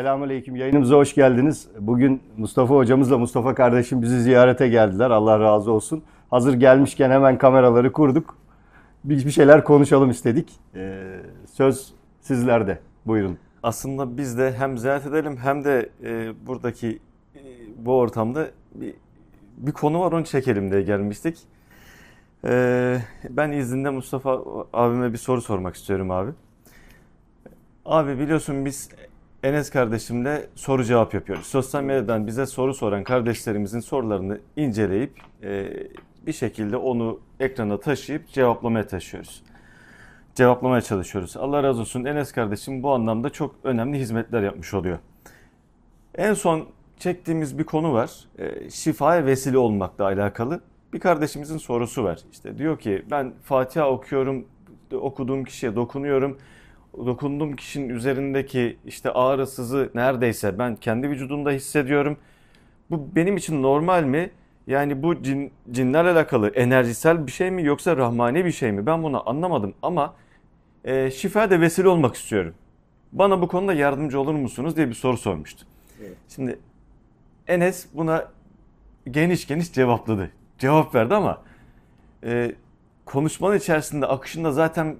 Selamünaleyküm. Yayınımıza hoş geldiniz. Bugün Mustafa hocamızla Mustafa kardeşim bizi ziyarete geldiler. Allah razı olsun. Hazır gelmişken hemen kameraları kurduk. Bir, bir şeyler konuşalım istedik. Ee, söz sizlerde. Buyurun. Aslında biz de hem ziyaret edelim hem de e, buradaki e, bu ortamda bir, bir konu var onu çekelim diye gelmiştik. E, ben izninde Mustafa abime bir soru sormak istiyorum abi. Abi biliyorsun biz Enes kardeşimle soru cevap yapıyoruz. Sosyal medyadan bize soru soran kardeşlerimizin sorularını inceleyip e, bir şekilde onu ekrana taşıyıp cevaplamaya taşıyoruz. Cevaplamaya çalışıyoruz. Allah razı olsun Enes kardeşim bu anlamda çok önemli hizmetler yapmış oluyor. En son çektiğimiz bir konu var. E, şifaya vesile olmakla alakalı. Bir kardeşimizin sorusu var. İşte diyor ki ben Fatiha okuyorum, okuduğum kişiye dokunuyorum dokunduğum kişinin üzerindeki işte ağrısızı neredeyse ben kendi vücudumda hissediyorum. Bu benim için normal mi? Yani bu cin, cinlerle alakalı enerjisel bir şey mi yoksa rahmani bir şey mi? Ben bunu anlamadım ama e, şifa da vesile olmak istiyorum. Bana bu konuda yardımcı olur musunuz diye bir soru sormuştu. Evet. Şimdi Enes buna geniş geniş cevapladı. Cevap verdi ama e, konuşmanın içerisinde akışında zaten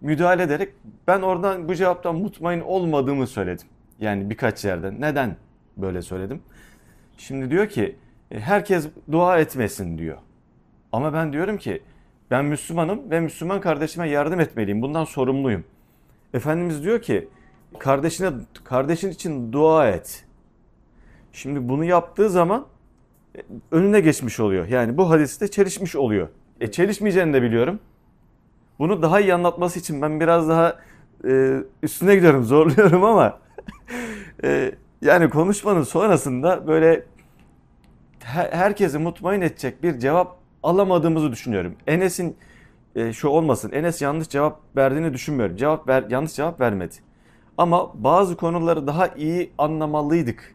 müdahale ederek ben oradan bu cevaptan mutmain olmadığımı söyledim. Yani birkaç yerden. Neden böyle söyledim? Şimdi diyor ki e, herkes dua etmesin diyor. Ama ben diyorum ki ben Müslümanım ve Müslüman kardeşime yardım etmeliyim. Bundan sorumluyum. Efendimiz diyor ki kardeşine kardeşin için dua et. Şimdi bunu yaptığı zaman e, önüne geçmiş oluyor. Yani bu hadiste çelişmiş oluyor. E çelişmeyeceğini de biliyorum. Bunu daha iyi anlatması için ben biraz daha e, üstüne gidiyorum, zorluyorum ama e, yani konuşmanın sonrasında böyle her, herkesi mutmain edecek bir cevap alamadığımızı düşünüyorum. Enes'in e, şu olmasın, Enes yanlış cevap verdiğini düşünmüyorum. Cevap ver, yanlış cevap vermedi. Ama bazı konuları daha iyi anlamalıydık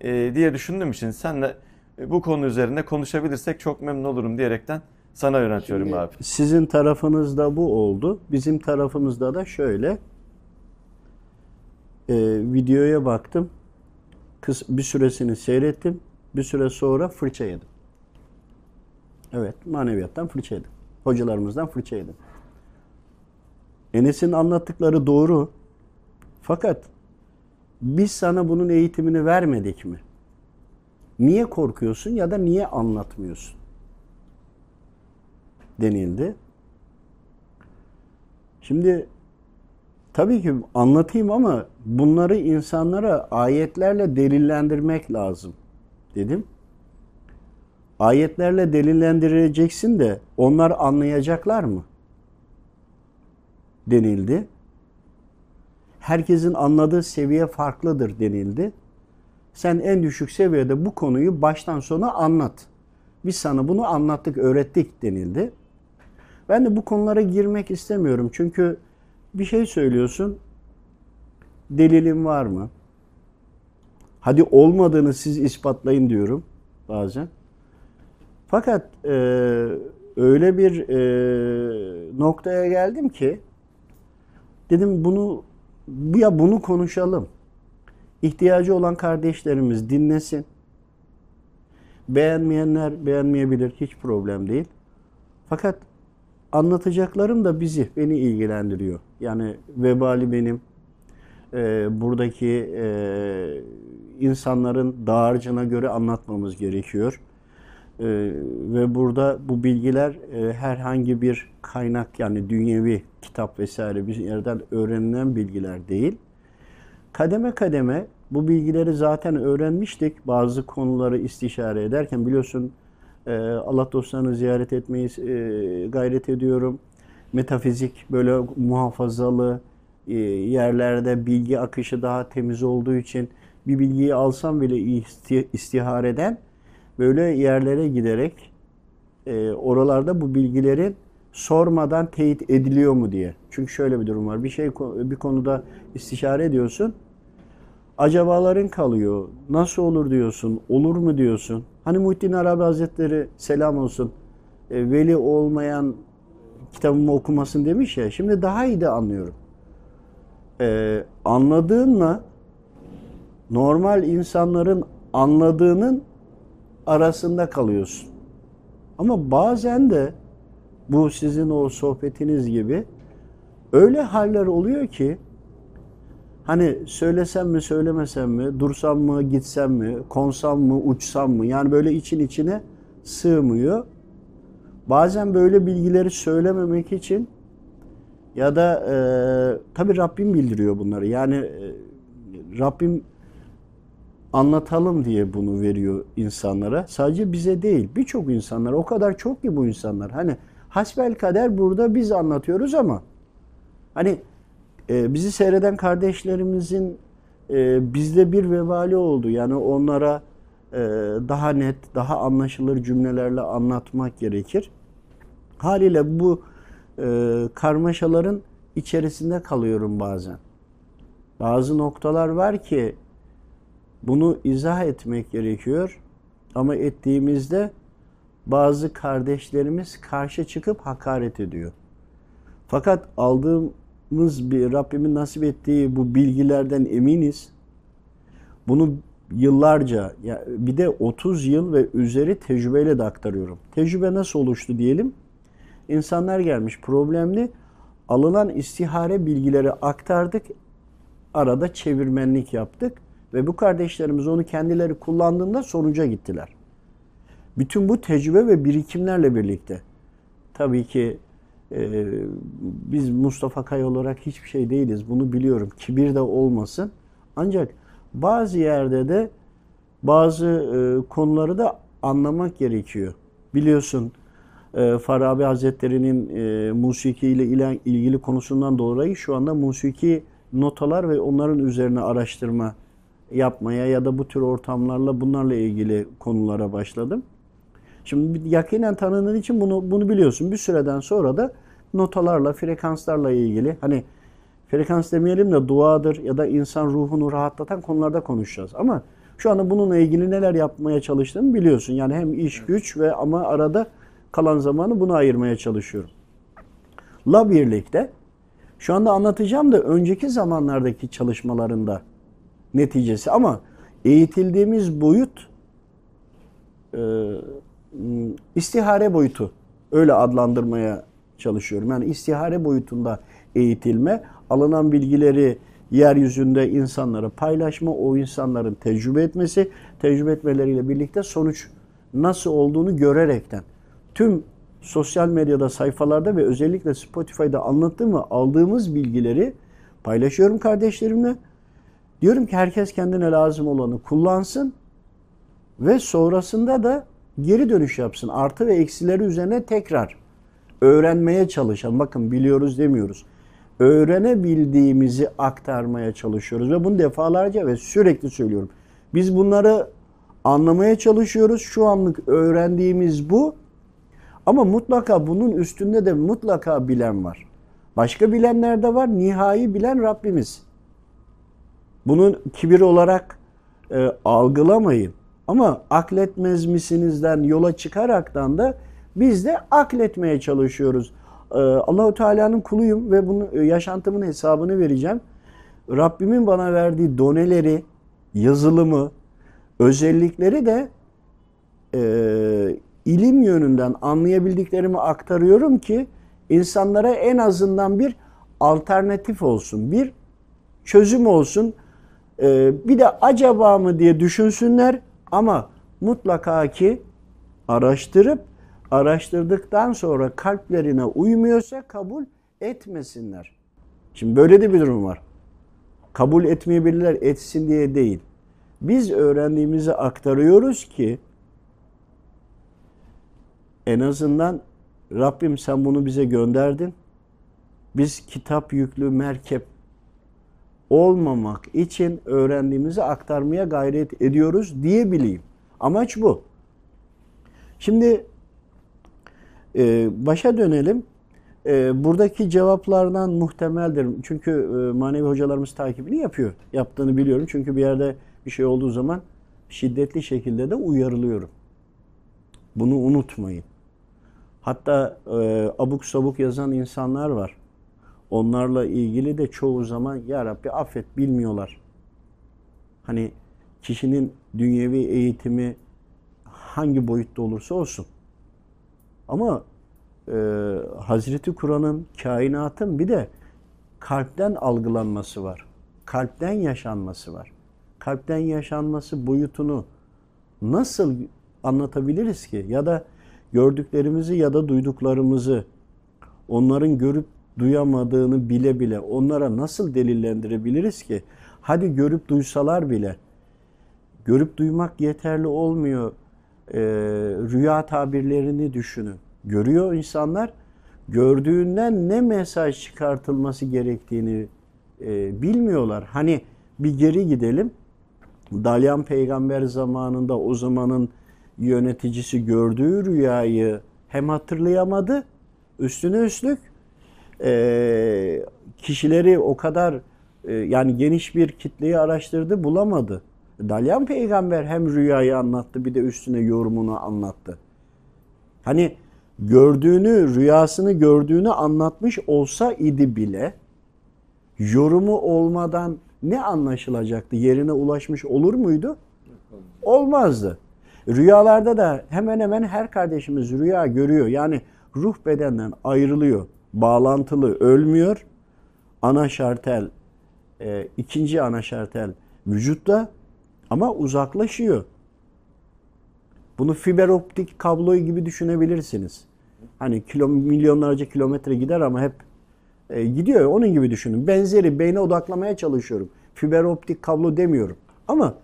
e, diye düşündüğüm için senle e, bu konu üzerine konuşabilirsek çok memnun olurum diyerekten sana yöneltiyorum Şimdi, abi. Sizin tarafınızda bu oldu. Bizim tarafımızda da şöyle. Ee, videoya baktım. Kız bir süresini seyrettim. Bir süre sonra fırça yedim. Evet, maneviyattan fırça yedim. Hocalarımızdan fırça yedim. Enes'in anlattıkları doğru. Fakat biz sana bunun eğitimini vermedik mi? Niye korkuyorsun ya da niye anlatmıyorsun? Denildi. Şimdi tabii ki anlatayım ama bunları insanlara ayetlerle delillendirmek lazım dedim. Ayetlerle delillendireceksin de onlar anlayacaklar mı? denildi. Herkesin anladığı seviye farklıdır denildi. Sen en düşük seviyede bu konuyu baştan sona anlat. Biz sana bunu anlattık, öğrettik denildi. Ben de bu konulara girmek istemiyorum. Çünkü bir şey söylüyorsun. Delilin var mı? Hadi olmadığını siz ispatlayın diyorum bazen. Fakat e, öyle bir e, noktaya geldim ki dedim bunu ya bunu konuşalım. İhtiyacı olan kardeşlerimiz dinlesin. Beğenmeyenler beğenmeyebilir hiç problem değil. Fakat anlatacaklarım da bizi, beni ilgilendiriyor. Yani vebali benim. E, buradaki e, insanların dağarcığına göre anlatmamız gerekiyor. E, ve burada bu bilgiler e, herhangi bir kaynak yani dünyevi kitap vesaire bir yerden öğrenilen bilgiler değil. Kademe kademe bu bilgileri zaten öğrenmiştik. Bazı konuları istişare ederken biliyorsun ee, Allah dostlarını ziyaret etmeyi e, gayret ediyorum. Metafizik böyle muhafazalı e, yerlerde bilgi akışı daha temiz olduğu için bir bilgiyi alsam bile istihareden böyle yerlere giderek e, oralarda bu bilgilerin sormadan teyit ediliyor mu diye. Çünkü şöyle bir durum var. Bir şey bir konuda istişare ediyorsun. Acabaların kalıyor. Nasıl olur diyorsun? Olur mu diyorsun? Hani Muhittin Arabi Hazretleri selam olsun e, veli olmayan kitabımı okumasın demiş ya. Şimdi daha iyi de anlıyorum. Ee, anladığınla normal insanların anladığının arasında kalıyorsun. Ama bazen de bu sizin o sohbetiniz gibi öyle haller oluyor ki hani söylesem mi söylemesem mi, dursam mı gitsem mi, konsam mı uçsam mı yani böyle için içine sığmıyor. Bazen böyle bilgileri söylememek için ya da e, tabii Rabbim bildiriyor bunları. Yani e, Rabbim anlatalım diye bunu veriyor insanlara. Sadece bize değil, birçok insanlar. O kadar çok ki bu insanlar. Hani hasbel kader burada biz anlatıyoruz ama hani e, bizi seyreden kardeşlerimizin e, bizde bir vebali oldu. Yani onlara e, daha net, daha anlaşılır cümlelerle anlatmak gerekir. Haliyle bu e, karmaşaların içerisinde kalıyorum bazen. Bazı noktalar var ki bunu izah etmek gerekiyor. Ama ettiğimizde bazı kardeşlerimiz karşı çıkıp hakaret ediyor. Fakat aldığımız bir Rabbimin nasip ettiği bu bilgilerden eminiz. Bunu yıllarca bir de 30 yıl ve üzeri tecrübeyle de aktarıyorum. Tecrübe nasıl oluştu diyelim? İnsanlar gelmiş problemli. Alınan istihare bilgileri aktardık. Arada çevirmenlik yaptık ve bu kardeşlerimiz onu kendileri kullandığında sonuca gittiler. Bütün bu tecrübe ve birikimlerle birlikte tabii ki e, biz Mustafa Kaya olarak hiçbir şey değiliz. Bunu biliyorum. Kibir de olmasın. Ancak bazı yerde de bazı e, konuları da anlamak gerekiyor. Biliyorsun e, Farabi Hazretleri'nin e, musiki ile ilgili konusundan dolayı şu anda musiki notalar ve onların üzerine araştırma yapmaya ya da bu tür ortamlarla bunlarla ilgili konulara başladım. Şimdi yakinen tanıdığın için bunu bunu biliyorsun. Bir süreden sonra da notalarla, frekanslarla ilgili hani frekans demeyelim de duadır ya da insan ruhunu rahatlatan konularda konuşacağız. Ama şu anda bununla ilgili neler yapmaya çalıştığımı biliyorsun. Yani hem iş güç ve ama arada kalan zamanı buna ayırmaya çalışıyorum. La birlikte şu anda anlatacağım da önceki zamanlardaki çalışmalarında neticesi ama eğitildiğimiz boyut e, istihare boyutu öyle adlandırmaya çalışıyorum. Yani istihare boyutunda eğitilme, alınan bilgileri yeryüzünde insanlara paylaşma, o insanların tecrübe etmesi, tecrübe etmeleriyle birlikte sonuç nasıl olduğunu görerekten tüm sosyal medyada, sayfalarda ve özellikle Spotify'da anlattığım ve aldığımız bilgileri paylaşıyorum kardeşlerimle. Diyorum ki herkes kendine lazım olanı kullansın ve sonrasında da geri dönüş yapsın. Artı ve eksileri üzerine tekrar öğrenmeye çalışalım. Bakın biliyoruz demiyoruz. Öğrenebildiğimizi aktarmaya çalışıyoruz ve bunu defalarca ve sürekli söylüyorum. Biz bunları anlamaya çalışıyoruz. Şu anlık öğrendiğimiz bu. Ama mutlaka bunun üstünde de mutlaka bilen var. Başka bilenler de var. Nihai bilen Rabbimiz. Bunu kibir olarak e, algılamayın. Ama akletmez misinizden yola çıkaraktan da biz de akletmeye çalışıyoruz. Ee, Allahu Teala'nın kuluyum ve bunu e, yaşantımın hesabını vereceğim. Rabbimin bana verdiği doneleri, yazılımı, özellikleri de e, ilim yönünden anlayabildiklerimi aktarıyorum ki insanlara en azından bir alternatif olsun, bir çözüm olsun. E, bir de acaba mı diye düşünsünler ama mutlaka ki araştırıp araştırdıktan sonra kalplerine uymuyorsa kabul etmesinler. Şimdi böyle de bir durum var. Kabul etmeyebilirler, etsin diye değil. Biz öğrendiğimizi aktarıyoruz ki en azından Rabbim sen bunu bize gönderdin. Biz kitap yüklü merkep olmamak için öğrendiğimizi aktarmaya gayret ediyoruz diyebileyim. Amaç bu. Şimdi e, başa dönelim. E, buradaki cevaplardan muhtemeldir. Çünkü e, manevi hocalarımız takibini yapıyor. Yaptığını biliyorum. Çünkü bir yerde bir şey olduğu zaman şiddetli şekilde de uyarılıyorum. Bunu unutmayın. Hatta e, abuk sabuk yazan insanlar var. Onlarla ilgili de çoğu zaman ya Rabbi affet bilmiyorlar. Hani kişinin dünyevi eğitimi hangi boyutta olursa olsun. Ama e, Hazreti Kur'an'ın, kainatın bir de kalpten algılanması var. Kalpten yaşanması var. Kalpten yaşanması boyutunu nasıl anlatabiliriz ki? Ya da gördüklerimizi ya da duyduklarımızı onların görüp duyamadığını bile bile onlara nasıl delillendirebiliriz ki? Hadi görüp duysalar bile görüp duymak yeterli olmuyor. Ee, rüya tabirlerini düşünün. Görüyor insanlar. Gördüğünden ne mesaj çıkartılması gerektiğini e, bilmiyorlar. Hani bir geri gidelim. Dalyan peygamber zamanında o zamanın yöneticisi gördüğü rüyayı hem hatırlayamadı, üstüne üstlük e, kişileri o kadar e, yani geniş bir kitleyi araştırdı bulamadı. Dalyan peygamber hem rüyayı anlattı bir de üstüne yorumunu anlattı. Hani gördüğünü, rüyasını gördüğünü anlatmış olsa idi bile yorumu olmadan ne anlaşılacaktı? Yerine ulaşmış olur muydu? Olmazdı. Rüyalarda da hemen hemen her kardeşimiz rüya görüyor. Yani ruh bedenden ayrılıyor. Bağlantılı, ölmüyor. Ana şartel, e, ikinci ana şartel vücutta ama uzaklaşıyor. Bunu fiber optik kabloyu gibi düşünebilirsiniz. Hani kilo, milyonlarca kilometre gider ama hep e, gidiyor. Onun gibi düşünün. Benzeri beyne odaklamaya çalışıyorum. Fiber optik kablo demiyorum. Ama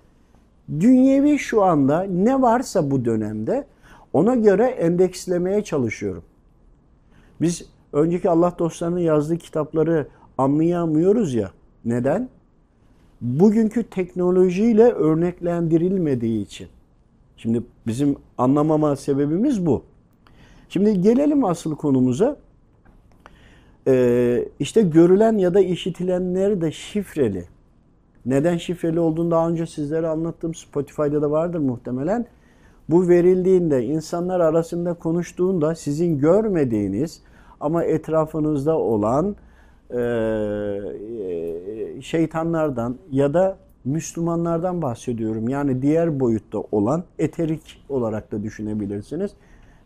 dünyevi şu anda ne varsa bu dönemde ona göre endekslemeye çalışıyorum. Biz önceki Allah dostlarının yazdığı kitapları anlayamıyoruz ya. Neden? Bugünkü teknolojiyle örneklendirilmediği için. Şimdi bizim anlamama sebebimiz bu. Şimdi gelelim asıl konumuza. Ee, işte görülen ya da işitilenleri de şifreli. Neden şifreli olduğunu daha önce sizlere anlattım. Spotify'da da vardır muhtemelen. Bu verildiğinde, insanlar arasında konuştuğunda sizin görmediğiniz ama etrafınızda olan e, şeytanlardan ya da Müslümanlardan bahsediyorum. Yani diğer boyutta olan eterik olarak da düşünebilirsiniz.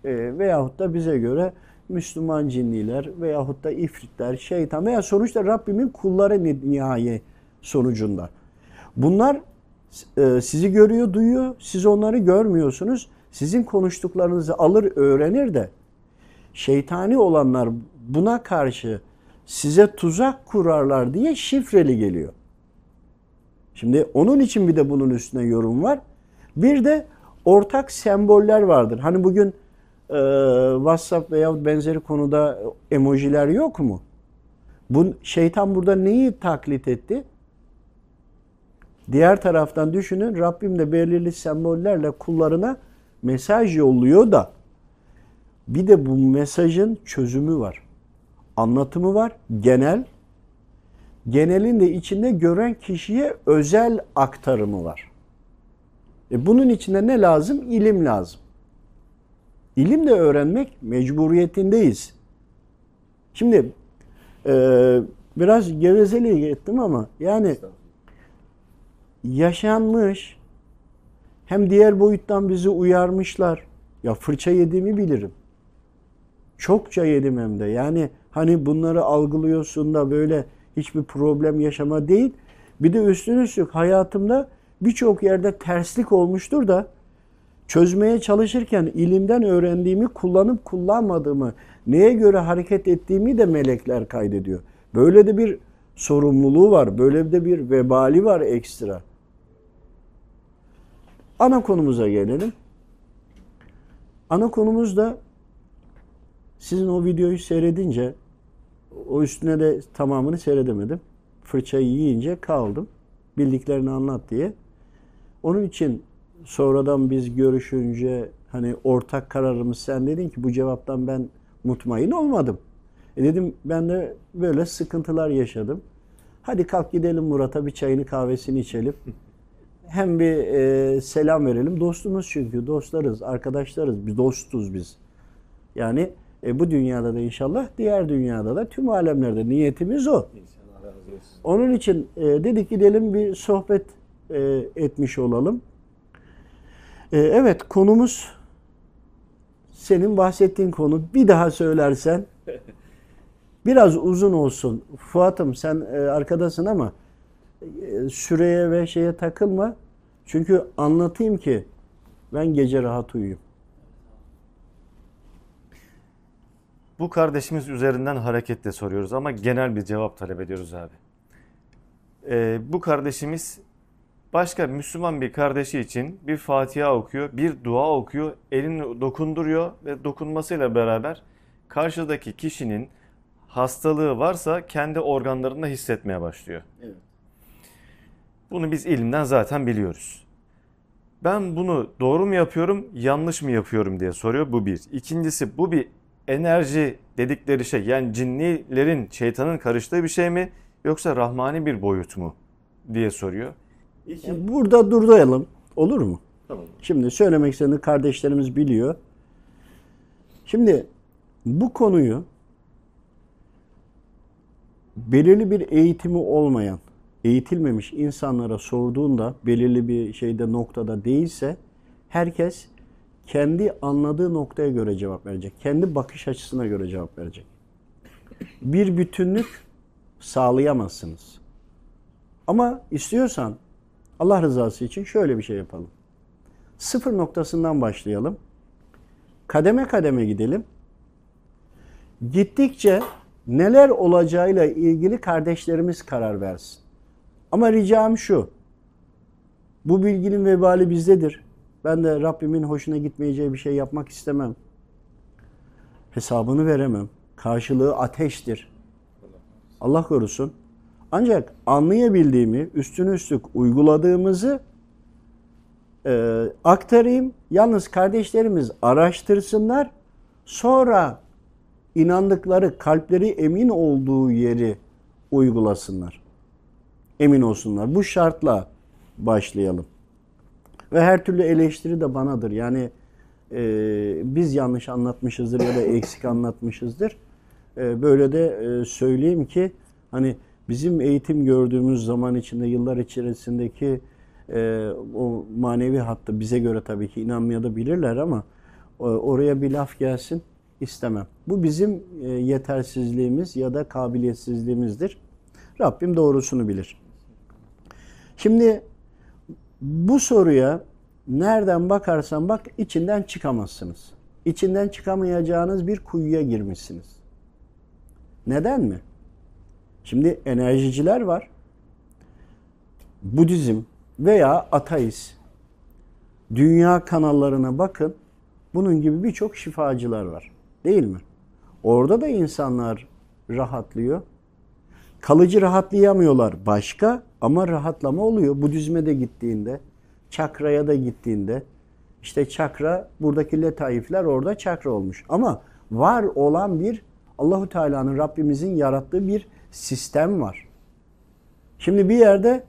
E, veyahut da bize göre Müslüman cinniler veyahut da ifritler, şeytan veya sonuçta Rabbimin kulları nihai sonucunda. Bunlar e, sizi görüyor, duyuyor. Siz onları görmüyorsunuz. Sizin konuştuklarınızı alır, öğrenir de şeytani olanlar buna karşı size tuzak kurarlar diye şifreli geliyor. Şimdi onun için bir de bunun üstüne yorum var. Bir de ortak semboller vardır. Hani bugün e, WhatsApp veya benzeri konuda emojiler yok mu? Bu şeytan burada neyi taklit etti? Diğer taraftan düşünün Rabbim de belirli sembollerle kullarına mesaj yolluyor da bir de bu mesajın çözümü var. Anlatımı var. Genel. Genelin de içinde gören kişiye özel aktarımı var. E bunun içinde ne lazım? İlim lazım. İlim de öğrenmek mecburiyetindeyiz. Şimdi e, biraz gevezeliğe ettim ama yani yaşanmış hem diğer boyuttan bizi uyarmışlar. Ya fırça yediğimi bilirim. Çokça yedim hem de. Yani hani bunları algılıyorsun da böyle hiçbir problem yaşama değil. Bir de üstüne üstlük hayatımda birçok yerde terslik olmuştur da çözmeye çalışırken ilimden öğrendiğimi kullanıp kullanmadığımı, neye göre hareket ettiğimi de melekler kaydediyor. Böyle de bir sorumluluğu var. Böyle de bir vebali var ekstra. Ana konumuza gelelim. Ana konumuz da sizin o videoyu seyredince o üstüne de tamamını seyredemedim. Fırçayı yiyince kaldım. Bildiklerini anlat diye. Onun için sonradan biz görüşünce hani ortak kararımız sen dedin ki bu cevaptan ben mutmain olmadım. E dedim ben de böyle sıkıntılar yaşadım. Hadi kalk gidelim Murat'a bir çayını kahvesini içelim. Hem bir e, selam verelim. Dostumuz çünkü dostlarız, arkadaşlarız. Biz dostuz biz. Yani e, bu dünyada da inşallah, diğer dünyada da tüm alemlerde niyetimiz o. Onun için e, dedik gidelim bir sohbet e, etmiş olalım. E, evet konumuz senin bahsettiğin konu. Bir daha söylersen biraz uzun olsun. Fuat'ım sen e, arkadasın ama e, süreye ve şeye takılma. Çünkü anlatayım ki ben gece rahat uyuyayım. Bu kardeşimiz üzerinden hareketle soruyoruz ama genel bir cevap talep ediyoruz abi. Ee, bu kardeşimiz başka Müslüman bir kardeşi için bir Fatiha okuyor, bir dua okuyor, elini dokunduruyor ve dokunmasıyla beraber karşıdaki kişinin hastalığı varsa kendi organlarında hissetmeye başlıyor. Evet. Bunu biz ilimden zaten biliyoruz. Ben bunu doğru mu yapıyorum, yanlış mı yapıyorum diye soruyor. Bu bir. İkincisi bu bir enerji dedikleri şey yani cinnilerin, şeytanın karıştığı bir şey mi yoksa rahmani bir boyut mu diye soruyor. İki. Burada durduralım. Olur mu? Tamam. Şimdi söylemek istediğini kardeşlerimiz biliyor. Şimdi bu konuyu belirli bir eğitimi olmayan, eğitilmemiş insanlara sorduğunda belirli bir şeyde noktada değilse herkes kendi anladığı noktaya göre cevap verecek. Kendi bakış açısına göre cevap verecek. Bir bütünlük sağlayamazsınız. Ama istiyorsan Allah rızası için şöyle bir şey yapalım. Sıfır noktasından başlayalım. Kademe kademe gidelim. Gittikçe neler olacağıyla ilgili kardeşlerimiz karar versin. Ama ricam şu. Bu bilginin vebali bizdedir. Ben de Rabbimin hoşuna gitmeyeceği bir şey yapmak istemem. Hesabını veremem. Karşılığı ateştir. Allah korusun. Ancak anlayabildiğimi, üstüne üstlük uyguladığımızı e, aktarayım. Yalnız kardeşlerimiz araştırsınlar. Sonra inandıkları, kalpleri emin olduğu yeri uygulasınlar. Emin olsunlar. Bu şartla başlayalım. Ve her türlü eleştiri de banadır. Yani e, biz yanlış anlatmışızdır ya da eksik anlatmışızdır. E, böyle de e, söyleyeyim ki hani bizim eğitim gördüğümüz zaman içinde yıllar içerisindeki e, o manevi hattı bize göre tabii ki inanmaya da bilirler ama e, oraya bir laf gelsin istemem. Bu bizim e, yetersizliğimiz ya da kabiliyetsizliğimizdir. Rabbim doğrusunu bilir. Şimdi bu soruya nereden bakarsan bak içinden çıkamazsınız. İçinden çıkamayacağınız bir kuyuya girmişsiniz. Neden mi? Şimdi enerjiciler var. Budizm veya ateist dünya kanallarına bakın. Bunun gibi birçok şifacılar var. Değil mi? Orada da insanlar rahatlıyor. Kalıcı rahatlayamıyorlar başka ama rahatlama oluyor. Budizme de gittiğinde, çakraya da gittiğinde işte çakra buradaki letaifler orada çakra olmuş. Ama var olan bir Allahu Teala'nın Rabbimizin yarattığı bir sistem var. Şimdi bir yerde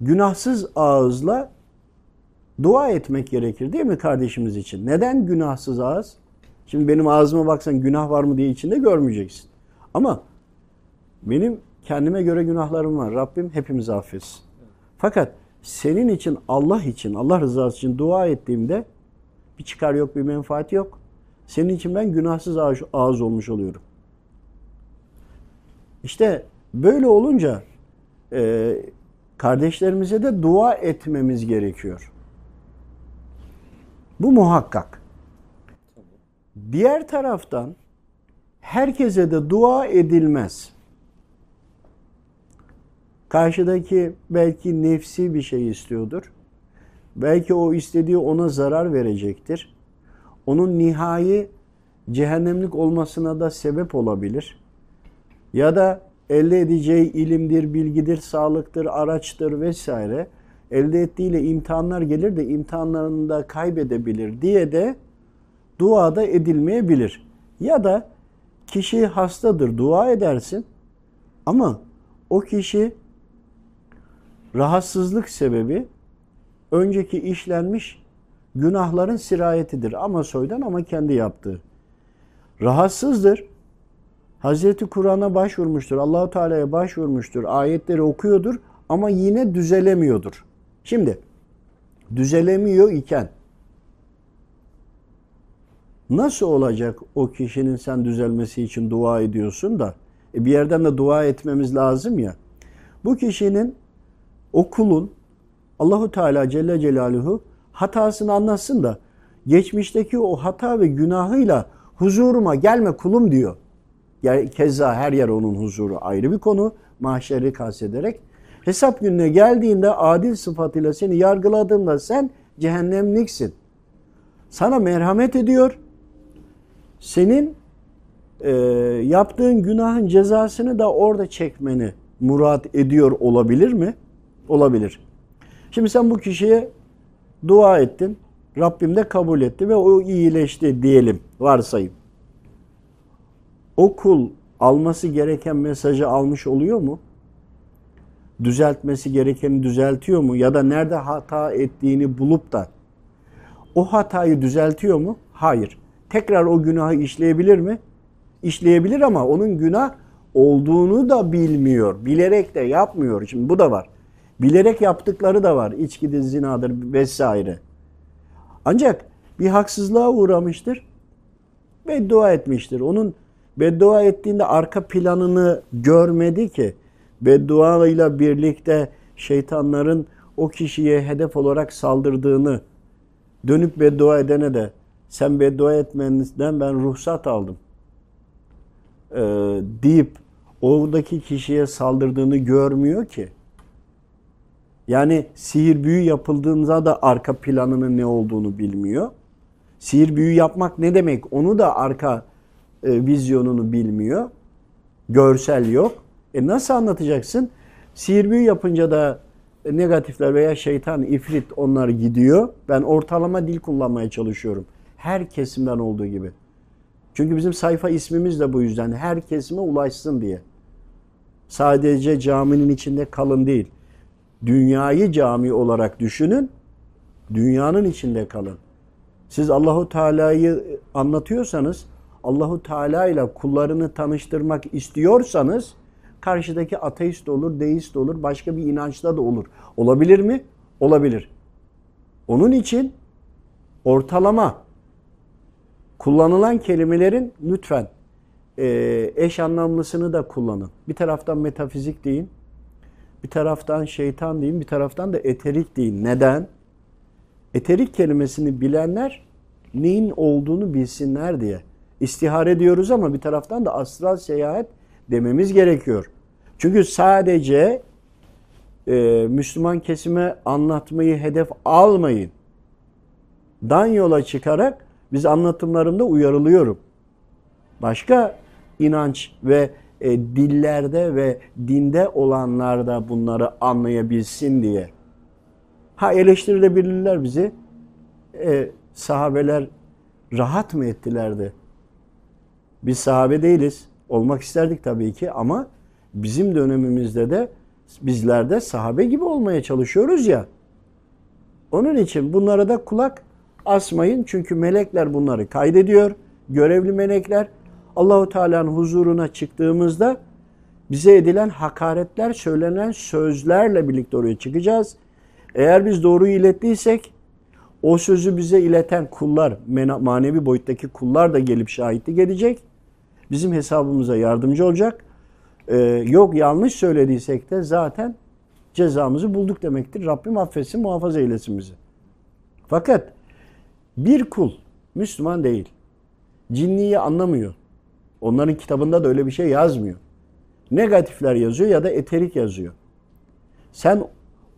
günahsız ağızla dua etmek gerekir değil mi kardeşimiz için? Neden günahsız ağız? Şimdi benim ağzıma baksan günah var mı diye içinde görmeyeceksin. Ama benim kendime göre günahlarım var. Rabbim hepimizi affetsin. Fakat senin için, Allah için, Allah rızası için dua ettiğimde bir çıkar yok, bir menfaat yok. Senin için ben günahsız ağız, ağız olmuş oluyorum. İşte böyle olunca e, kardeşlerimize de dua etmemiz gerekiyor. Bu muhakkak. Diğer taraftan herkese de dua edilmez. Karşıdaki belki nefsi bir şey istiyordur. Belki o istediği ona zarar verecektir. Onun nihai cehennemlik olmasına da sebep olabilir. Ya da elde edeceği ilimdir, bilgidir, sağlıktır, araçtır vesaire. Elde ettiğiyle imtihanlar gelir de imtihanlarında kaybedebilir diye de duada edilmeyebilir. Ya da kişi hastadır, dua edersin ama o kişi rahatsızlık sebebi önceki işlenmiş günahların sirayetidir. Ama soydan ama kendi yaptığı. Rahatsızdır. Hazreti Kur'an'a başvurmuştur. Allahu Teala'ya başvurmuştur. Ayetleri okuyordur ama yine düzelemiyordur. Şimdi düzelemiyor iken nasıl olacak o kişinin sen düzelmesi için dua ediyorsun da e bir yerden de dua etmemiz lazım ya. Bu kişinin o kulun Allahu Teala Celle Celaluhu hatasını anlatsın da geçmişteki o hata ve günahıyla huzuruma gelme kulum diyor. Yani keza her yer onun huzuru ayrı bir konu. Mahşeri kastederek. Hesap gününe geldiğinde adil sıfatıyla seni yargıladığında sen cehennemliksin. Sana merhamet ediyor. Senin e, yaptığın günahın cezasını da orada çekmeni murat ediyor olabilir mi? Olabilir. Şimdi sen bu kişiye dua ettin. Rabbim de kabul etti ve o iyileşti diyelim varsayım. O kul alması gereken mesajı almış oluyor mu? Düzeltmesi gerekeni düzeltiyor mu? Ya da nerede hata ettiğini bulup da o hatayı düzeltiyor mu? Hayır. Tekrar o günahı işleyebilir mi? İşleyebilir ama onun günah olduğunu da bilmiyor. Bilerek de yapmıyor. Şimdi bu da var. Bilerek yaptıkları da var. İçkidir, zinadır vesaire. Ancak bir haksızlığa uğramıştır. Beddua etmiştir. Onun beddua ettiğinde arka planını görmedi ki. Beddua ile birlikte şeytanların o kişiye hedef olarak saldırdığını dönüp beddua edene de sen beddua etmenizden ben ruhsat aldım e, deyip oradaki kişiye saldırdığını görmüyor ki. Yani sihir büyü yapıldığında da arka planının ne olduğunu bilmiyor. Sihir büyü yapmak ne demek onu da arka e, vizyonunu bilmiyor. Görsel yok. E nasıl anlatacaksın? Sihir büyü yapınca da negatifler veya şeytan, ifrit onlar gidiyor. Ben ortalama dil kullanmaya çalışıyorum. Her kesimden olduğu gibi. Çünkü bizim sayfa ismimiz de bu yüzden. Her kesime ulaşsın diye. Sadece caminin içinde kalın değil. Dünyayı cami olarak düşünün. Dünyanın içinde kalın. Siz Allahu Teala'yı anlatıyorsanız, Allahu Teala ile kullarını tanıştırmak istiyorsanız karşıdaki ateist olur, deist olur, başka bir inançta da olur. Olabilir mi? Olabilir. Onun için ortalama kullanılan kelimelerin lütfen eş anlamlısını da kullanın. Bir taraftan metafizik deyin, bir taraftan şeytan deyin, bir taraftan da eterik deyin. Neden? Eterik kelimesini bilenler neyin olduğunu bilsinler diye. İstihare diyoruz ama bir taraftan da astral seyahat dememiz gerekiyor. Çünkü sadece e, Müslüman kesime anlatmayı hedef almayın. Dan yola çıkarak biz anlatımlarımda uyarılıyorum. Başka inanç ve e, dillerde ve dinde olanlar da bunları anlayabilsin diye. Ha eleştirilebilirler bizi. E, sahabeler rahat mı ettilerdi? Biz sahabe değiliz. Olmak isterdik tabii ki ama bizim dönemimizde de bizler de sahabe gibi olmaya çalışıyoruz ya. Onun için bunlara da kulak asmayın. Çünkü melekler bunları kaydediyor. Görevli melekler Allahu Teala'nın huzuruna çıktığımızda bize edilen hakaretler, söylenen sözlerle birlikte oraya çıkacağız. Eğer biz doğruyu ilettiysek o sözü bize ileten kullar, manevi boyuttaki kullar da gelip şahitlik edecek. Bizim hesabımıza yardımcı olacak. Ee, yok yanlış söylediysek de zaten cezamızı bulduk demektir. Rabbim affetsin, muhafaza eylesin bizi. Fakat bir kul Müslüman değil. Cinniyi anlamıyor. Onların kitabında da öyle bir şey yazmıyor. Negatifler yazıyor ya da eterik yazıyor. Sen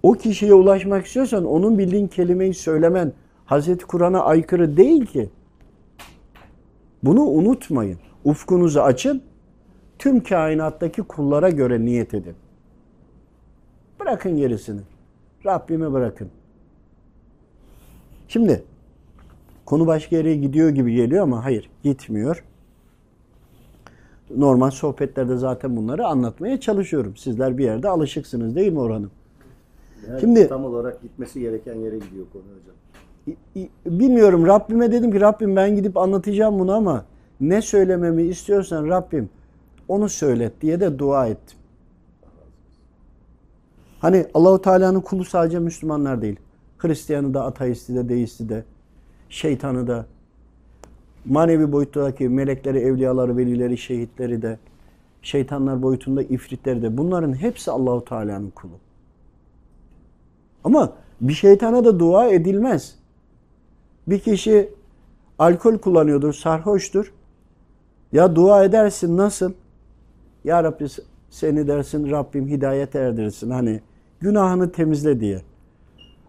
o kişiye ulaşmak istiyorsan onun bildiğin kelimeyi söylemen Hazreti Kur'an'a aykırı değil ki. Bunu unutmayın. Ufkunuzu açın. Tüm kainattaki kullara göre niyet edin. Bırakın gerisini. Rabbime bırakın. Şimdi konu başka yere gidiyor gibi geliyor ama hayır gitmiyor. Normal sohbetlerde zaten bunları anlatmaya çalışıyorum. Sizler bir yerde alışıksınız değil mi Orhan'ım? Yani Şimdi- tam olarak gitmesi gereken yere gidiyor konu hocam. Bilmiyorum Rabbime dedim ki Rabbim ben gidip anlatacağım bunu ama ne söylememi istiyorsan Rabbim onu söylet diye de dua ettim. Hani Allahu Teala'nın kulu sadece Müslümanlar değil. Hristiyanı da, ateisti de, deisti de, şeytanı da, manevi boyuttaki melekleri, evliyaları, velileri, şehitleri de, şeytanlar boyutunda ifritleri de bunların hepsi Allahu Teala'nın kulu. Ama bir şeytana da dua edilmez. Bir kişi alkol kullanıyordur, sarhoştur. Ya dua edersin nasıl? Ya Rabbi seni dersin Rabbim hidayet erdirsin hani günahını temizle diye.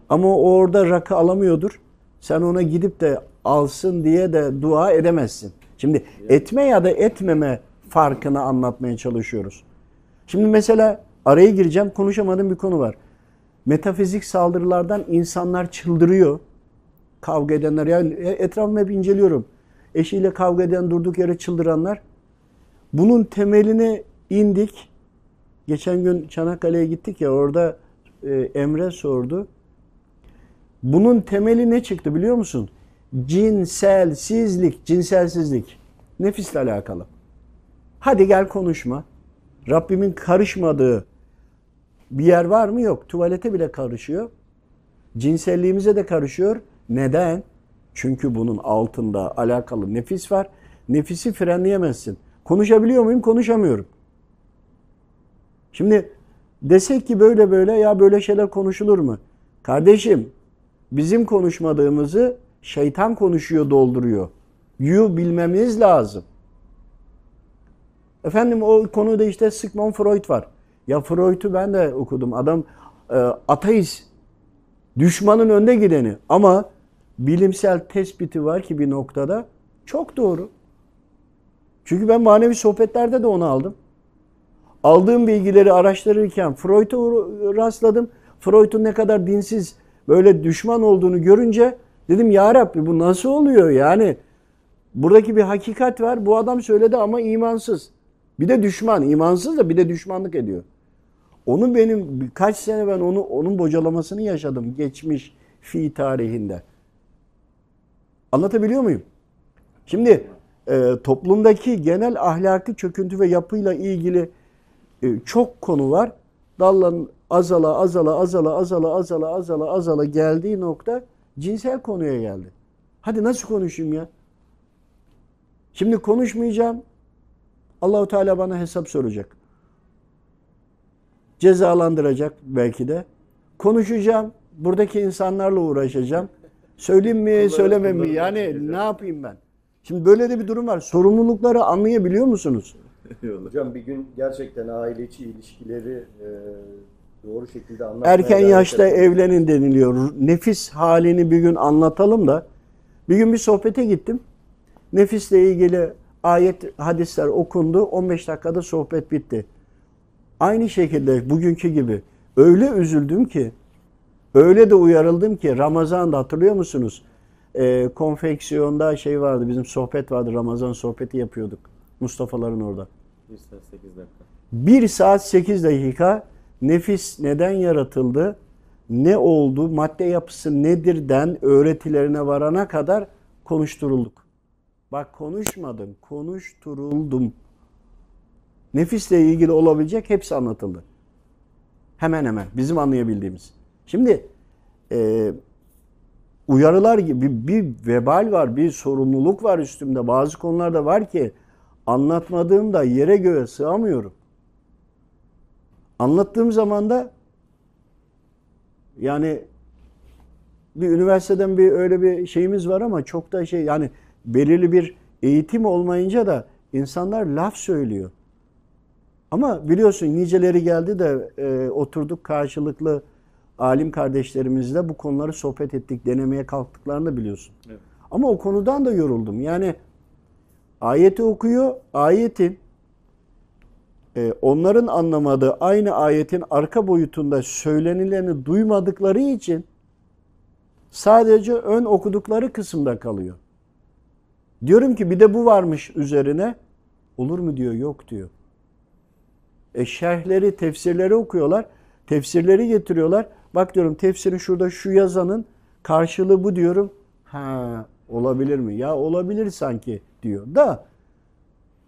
Ama o orada rakı alamıyordur. Sen ona gidip de alsın diye de dua edemezsin. Şimdi etme ya da etmeme farkını anlatmaya çalışıyoruz. Şimdi mesela araya gireceğim konuşamadığım bir konu var. Metafizik saldırılardan insanlar çıldırıyor. Kavga edenler yani etrafımı hep inceliyorum. Eşiyle kavga eden durduk yere çıldıranlar. Bunun temeline indik. Geçen gün Çanakkale'ye gittik ya orada e, Emre sordu. Bunun temeli ne çıktı biliyor musun? Cinselsizlik, cinselsizlik. Nefisle alakalı. Hadi gel konuşma. Rabbimin karışmadığı bir yer var mı? Yok. Tuvalete bile karışıyor. Cinselliğimize de karışıyor. Neden? Çünkü bunun altında alakalı nefis var. Nefisi frenleyemezsin. Konuşabiliyor muyum? Konuşamıyorum. Şimdi desek ki böyle böyle ya böyle şeyler konuşulur mu? Kardeşim bizim konuşmadığımızı şeytan konuşuyor dolduruyor. Yu bilmemiz lazım. Efendim o konuda işte Sigmund Freud var. Ya Freud'u ben de okudum. Adam e, ateist. Düşmanın önde gideni. Ama bilimsel tespiti var ki bir noktada çok doğru. Çünkü ben manevi sohbetlerde de onu aldım. Aldığım bilgileri araştırırken Freud'a rastladım. Freud'un ne kadar dinsiz, böyle düşman olduğunu görünce dedim ya Rabbi bu nasıl oluyor? Yani buradaki bir hakikat var. Bu adam söyledi ama imansız. Bir de düşman, imansız da bir de düşmanlık ediyor. Onu benim birkaç sene ben onu onun bocalamasını yaşadım geçmiş fi tarihinde. Anlatabiliyor muyum? Şimdi e, toplumdaki genel ahlaki çöküntü ve yapıyla ilgili e, çok konu var. Dallan azala azala azala azala azala azala azala geldiği nokta cinsel konuya geldi. Hadi nasıl konuşayım ya? Şimdi konuşmayacağım. Allahu Teala bana hesap soracak. Cezalandıracak belki de. Konuşacağım. Buradaki insanlarla uğraşacağım. Söyleyeyim mi, söylemem mi? Yani ne yapayım ben? Şimdi böyle de bir durum var. Sorumlulukları anlayabiliyor musunuz? Hocam bir gün gerçekten aile içi ilişkileri e, doğru şekilde anlatmaya Erken yaşta etmek- evlenin deniliyor. Nefis halini bir gün anlatalım da. Bir gün bir sohbete gittim. Nefisle ilgili ayet, hadisler okundu. 15 dakikada sohbet bitti. Aynı şekilde bugünkü gibi öyle üzüldüm ki, öyle de uyarıldım ki Ramazan'da hatırlıyor musunuz? Ee, konfeksiyonda şey vardı, bizim sohbet vardı. Ramazan sohbeti yapıyorduk. Mustafa'ların orada. 1 saat 8 dakika. 1 saat 8 dakika nefis neden yaratıldı, ne oldu, madde yapısı nedirden öğretilerine varana kadar konuşturulduk. Bak konuşmadım, konuşturuldum. Nefisle ilgili olabilecek hepsi anlatıldı. Hemen hemen bizim anlayabildiğimiz. Şimdi e, uyarılar gibi bir vebal var, bir sorumluluk var üstümde. Bazı konularda var ki anlatmadığımda yere göğe sığamıyorum. Anlattığım zaman da yani bir üniversiteden bir öyle bir şeyimiz var ama çok da şey yani belirli bir eğitim olmayınca da insanlar laf söylüyor. Ama biliyorsun niceleri geldi de e, oturduk karşılıklı alim kardeşlerimizle bu konuları sohbet ettik, denemeye kalktıklarını da biliyorsun. Evet. Ama o konudan da yoruldum. Yani ayeti okuyor, ayetin e, onların anlamadığı aynı ayetin arka boyutunda söylenileni duymadıkları için sadece ön okudukları kısımda kalıyor. Diyorum ki bir de bu varmış üzerine. Olur mu diyor, yok diyor. E şerhleri, tefsirleri okuyorlar. Tefsirleri getiriyorlar. Bak diyorum tefsirin şurada şu yazanın karşılığı bu diyorum. Ha olabilir mi? Ya olabilir sanki diyor. Da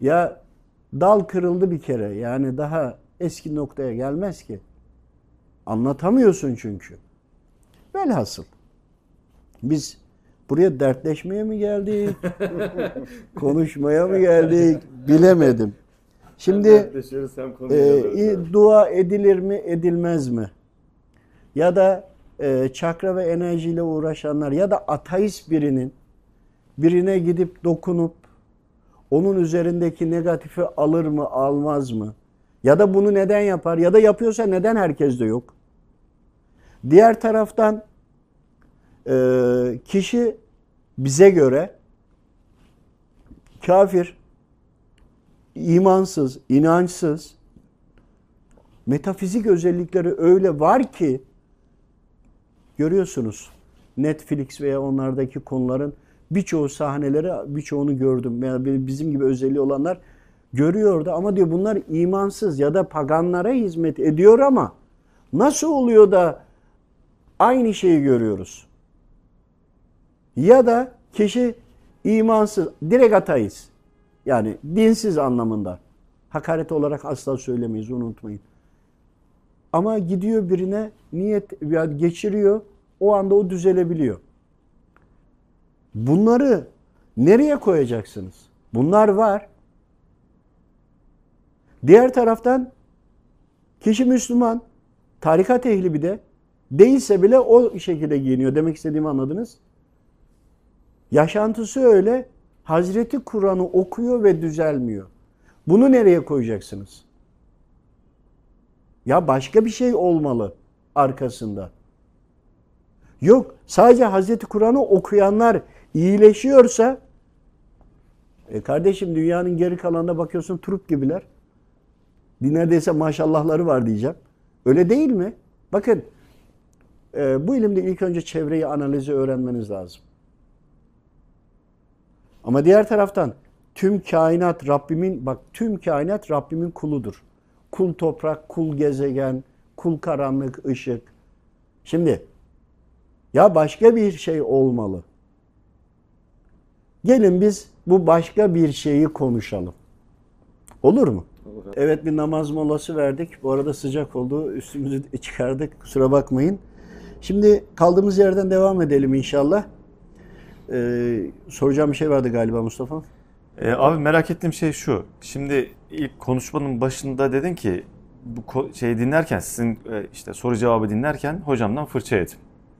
ya dal kırıldı bir kere. Yani daha eski noktaya gelmez ki. Anlatamıyorsun çünkü. Velhasıl biz buraya dertleşmeye mi geldik? konuşmaya mı geldik? Bilemedim. Şimdi e, dua edilir mi, edilmez mi? Ya da e, çakra ve enerjiyle uğraşanlar ya da ateist birinin birine gidip dokunup onun üzerindeki negatifi alır mı, almaz mı? Ya da bunu neden yapar? Ya da yapıyorsa neden herkeste yok? Diğer taraftan e, kişi bize göre kafir, imansız, inançsız, metafizik özellikleri öyle var ki görüyorsunuz Netflix veya onlardaki konuların birçoğu sahneleri birçoğunu gördüm. Yani bizim gibi özelliği olanlar görüyordu ama diyor bunlar imansız ya da paganlara hizmet ediyor ama nasıl oluyor da aynı şeyi görüyoruz? Ya da kişi imansız, direkt ateist. Yani dinsiz anlamında. Hakaret olarak asla söylemeyiz, unutmayın. Ama gidiyor birine niyet geçiriyor, o anda o düzelebiliyor. Bunları nereye koyacaksınız? Bunlar var. Diğer taraftan kişi Müslüman, tarikat ehli bir de değilse bile o şekilde giyiniyor. Demek istediğimi anladınız? Yaşantısı öyle. Hazreti Kur'an'ı okuyor ve düzelmiyor. Bunu nereye koyacaksınız? Ya başka bir şey olmalı arkasında. Yok sadece Hazreti Kur'an'ı okuyanlar iyileşiyorsa e kardeşim dünyanın geri kalanına bakıyorsun trup gibiler. Neredeyse maşallahları var diyeceğim. Öyle değil mi? Bakın e, bu ilimde ilk önce çevreyi analizi öğrenmeniz lazım. Ama diğer taraftan tüm kainat Rabbimin bak tüm kainat Rabbimin kuludur. Kul toprak, kul gezegen, kul karanlık, ışık. Şimdi ya başka bir şey olmalı. Gelin biz bu başka bir şeyi konuşalım. Olur mu? Olur. Evet bir namaz molası verdik. Bu arada sıcak oldu. Üstümüzü çıkardık. Kusura bakmayın. Şimdi kaldığımız yerden devam edelim inşallah. Ee, soracağım bir şey vardı galiba Mustafa. Ee, abi merak ettiğim şey şu. Şimdi ilk konuşmanın başında dedin ki bu şeyi dinlerken sizin e, işte soru cevabı dinlerken hocamdan fırça yedim.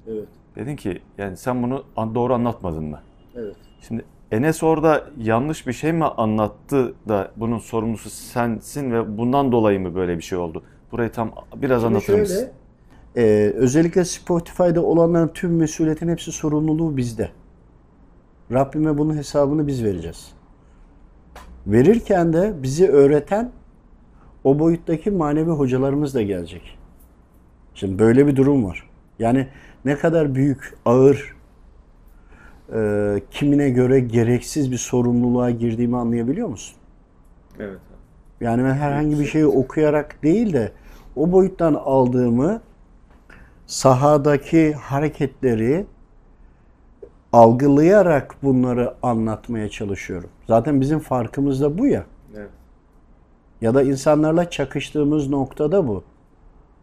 Evet. Dedin ki yani sen bunu doğru anlatmadın mı? Evet. Şimdi Enes orada yanlış bir şey mi anlattı da bunun sorumlusu sensin ve bundan dolayı mı böyle bir şey oldu? Burayı tam biraz Şimdi anlatır şöyle, mısın? E, özellikle Spotify'da olanların tüm mesuliyetin hepsi sorumluluğu bizde. Rabbime bunun hesabını biz vereceğiz. Verirken de bizi öğreten o boyuttaki manevi hocalarımız da gelecek. Şimdi böyle bir durum var. Yani ne kadar büyük, ağır, e, kimine göre gereksiz bir sorumluluğa girdiğimi anlayabiliyor musun? Evet. Yani ben herhangi bir şeyi okuyarak değil de o boyuttan aldığımı sahadaki hareketleri algılayarak bunları anlatmaya çalışıyorum. Zaten bizim farkımız da bu ya. Evet. Ya da insanlarla çakıştığımız noktada bu.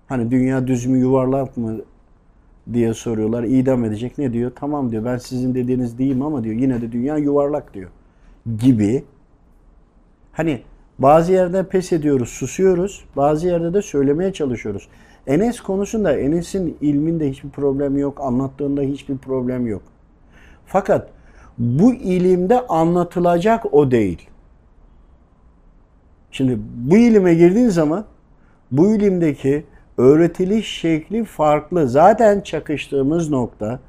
Hani dünya düz mü yuvarlak mı diye soruyorlar. İdam edecek ne diyor? Tamam diyor ben sizin dediğiniz değilim ama diyor yine de dünya yuvarlak diyor. Gibi. Hani bazı yerde pes ediyoruz, susuyoruz. Bazı yerde de söylemeye çalışıyoruz. Enes konusunda Enes'in ilminde hiçbir problem yok. Anlattığında hiçbir problem yok. Fakat bu ilimde anlatılacak o değil. Şimdi bu ilime girdiğin zaman bu ilimdeki öğretiliş şekli farklı. Zaten çakıştığımız nokta,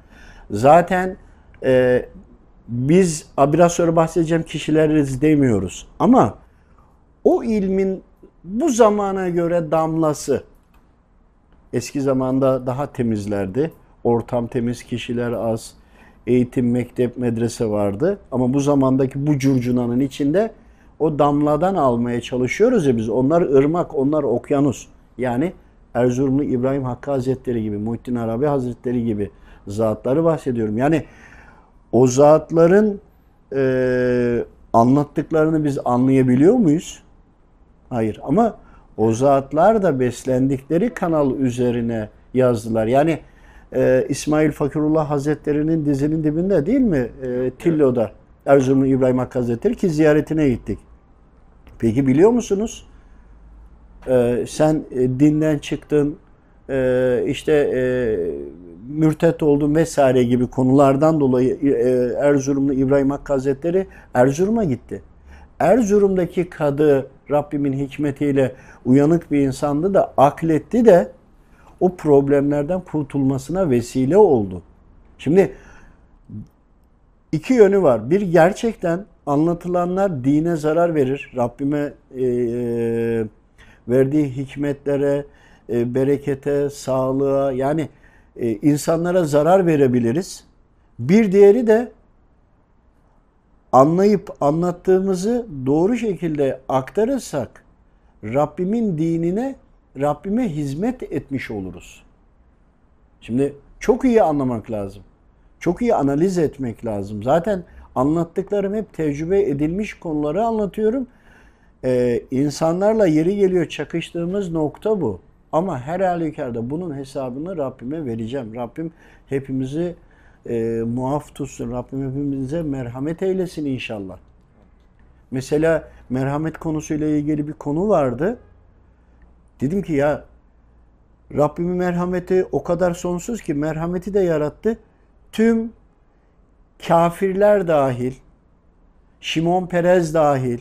zaten e, biz biraz sonra bahsedeceğim kişileriz demiyoruz. Ama o ilmin bu zamana göre damlası eski zamanda daha temizlerdi. Ortam temiz, kişiler az, eğitim, mektep, medrese vardı. Ama bu zamandaki bu curcunanın içinde o damladan almaya çalışıyoruz ya biz. Onlar ırmak, onlar okyanus. Yani Erzurumlu İbrahim Hakkı Hazretleri gibi, Muhittin Arabi Hazretleri gibi zatları bahsediyorum. Yani o zatların e, anlattıklarını biz anlayabiliyor muyuz? Hayır ama O zatlar da beslendikleri kanal üzerine yazdılar. Yani e, İsmail Fakirullah Hazretleri'nin dizinin dibinde değil mi? E, Tillo'da. Erzurumlu İbrahim Hakkı Hazretleri ki ziyaretine gittik. Peki biliyor musunuz? E, sen e, dinden çıktın, e, işte e, mürtet oldun vesaire gibi konulardan dolayı e, Erzurumlu İbrahim Hakkı Hazretleri Erzurum'a gitti. Erzurum'daki kadı Rabbimin hikmetiyle uyanık bir insandı da akletti de o problemlerden kurtulmasına vesile oldu. Şimdi iki yönü var. Bir gerçekten anlatılanlar dine zarar verir. Rabbime e, e, verdiği hikmetlere, e, berekete, sağlığa yani e, insanlara zarar verebiliriz. Bir diğeri de anlayıp anlattığımızı doğru şekilde aktarırsak Rabbimin dinine, Rabbime hizmet etmiş oluruz. Şimdi çok iyi anlamak lazım. Çok iyi analiz etmek lazım. Zaten anlattıklarım hep tecrübe edilmiş konuları anlatıyorum. Ee, insanlarla yeri geliyor çakıştığımız nokta bu. Ama her halükarda bunun hesabını Rabbime vereceğim. Rabbim hepimizi e, muaf tutsun. Rabbim hepimize merhamet eylesin inşallah. Mesela merhamet konusuyla ilgili bir konu vardı. Dedim ki ya Rabbimin merhameti o kadar sonsuz ki merhameti de yarattı. Tüm kafirler dahil, Şimon Perez dahil,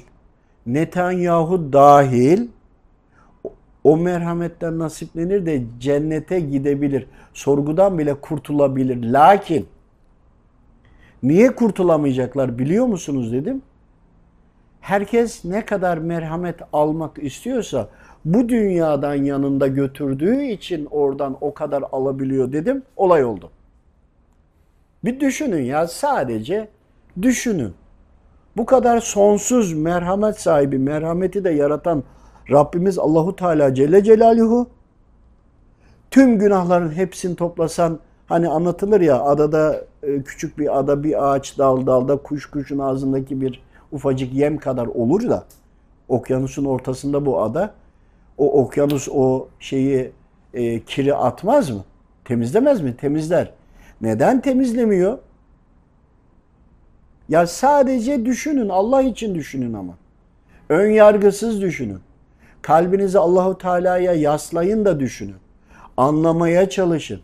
Netanyahu dahil o merhametten nasiplenir de cennete gidebilir. Sorgudan bile kurtulabilir. Lakin niye kurtulamayacaklar biliyor musunuz dedim. Herkes ne kadar merhamet almak istiyorsa bu dünyadan yanında götürdüğü için oradan o kadar alabiliyor dedim. Olay oldu. Bir düşünün ya sadece düşünün. Bu kadar sonsuz merhamet sahibi, merhameti de yaratan Rabbimiz Allahu Teala Celle Celaluhu tüm günahların hepsini toplasan hani anlatılır ya adada e, küçük bir ada bir ağaç dal dalda kuş kuşun ağzındaki bir ufacık yem kadar olur da okyanusun ortasında bu ada o okyanus o şeyi e, kiri atmaz mı? Temizlemez mi? Temizler. Neden temizlemiyor? Ya sadece düşünün. Allah için düşünün ama. Ön yargısız düşünün. Kalbinizi Allahu Teala'ya yaslayın da düşünün. Anlamaya çalışın.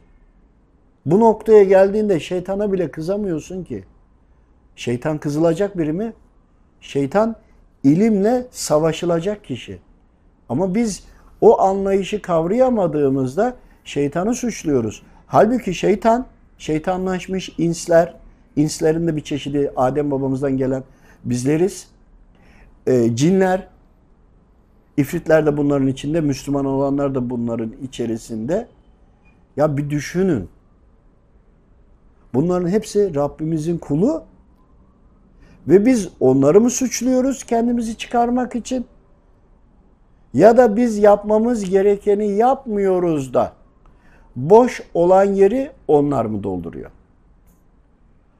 Bu noktaya geldiğinde şeytana bile kızamıyorsun ki. Şeytan kızılacak biri mi? Şeytan ilimle savaşılacak kişi. Ama biz o anlayışı kavrayamadığımızda şeytanı suçluyoruz. Halbuki şeytan, şeytanlaşmış insler, inslerin de bir çeşidi Adem babamızdan gelen bizleriz. E, cinler, ifritler de bunların içinde, Müslüman olanlar da bunların içerisinde. Ya bir düşünün. Bunların hepsi Rabbimizin kulu ve biz onları mı suçluyoruz kendimizi çıkarmak için? Ya da biz yapmamız gerekeni yapmıyoruz da boş olan yeri onlar mı dolduruyor?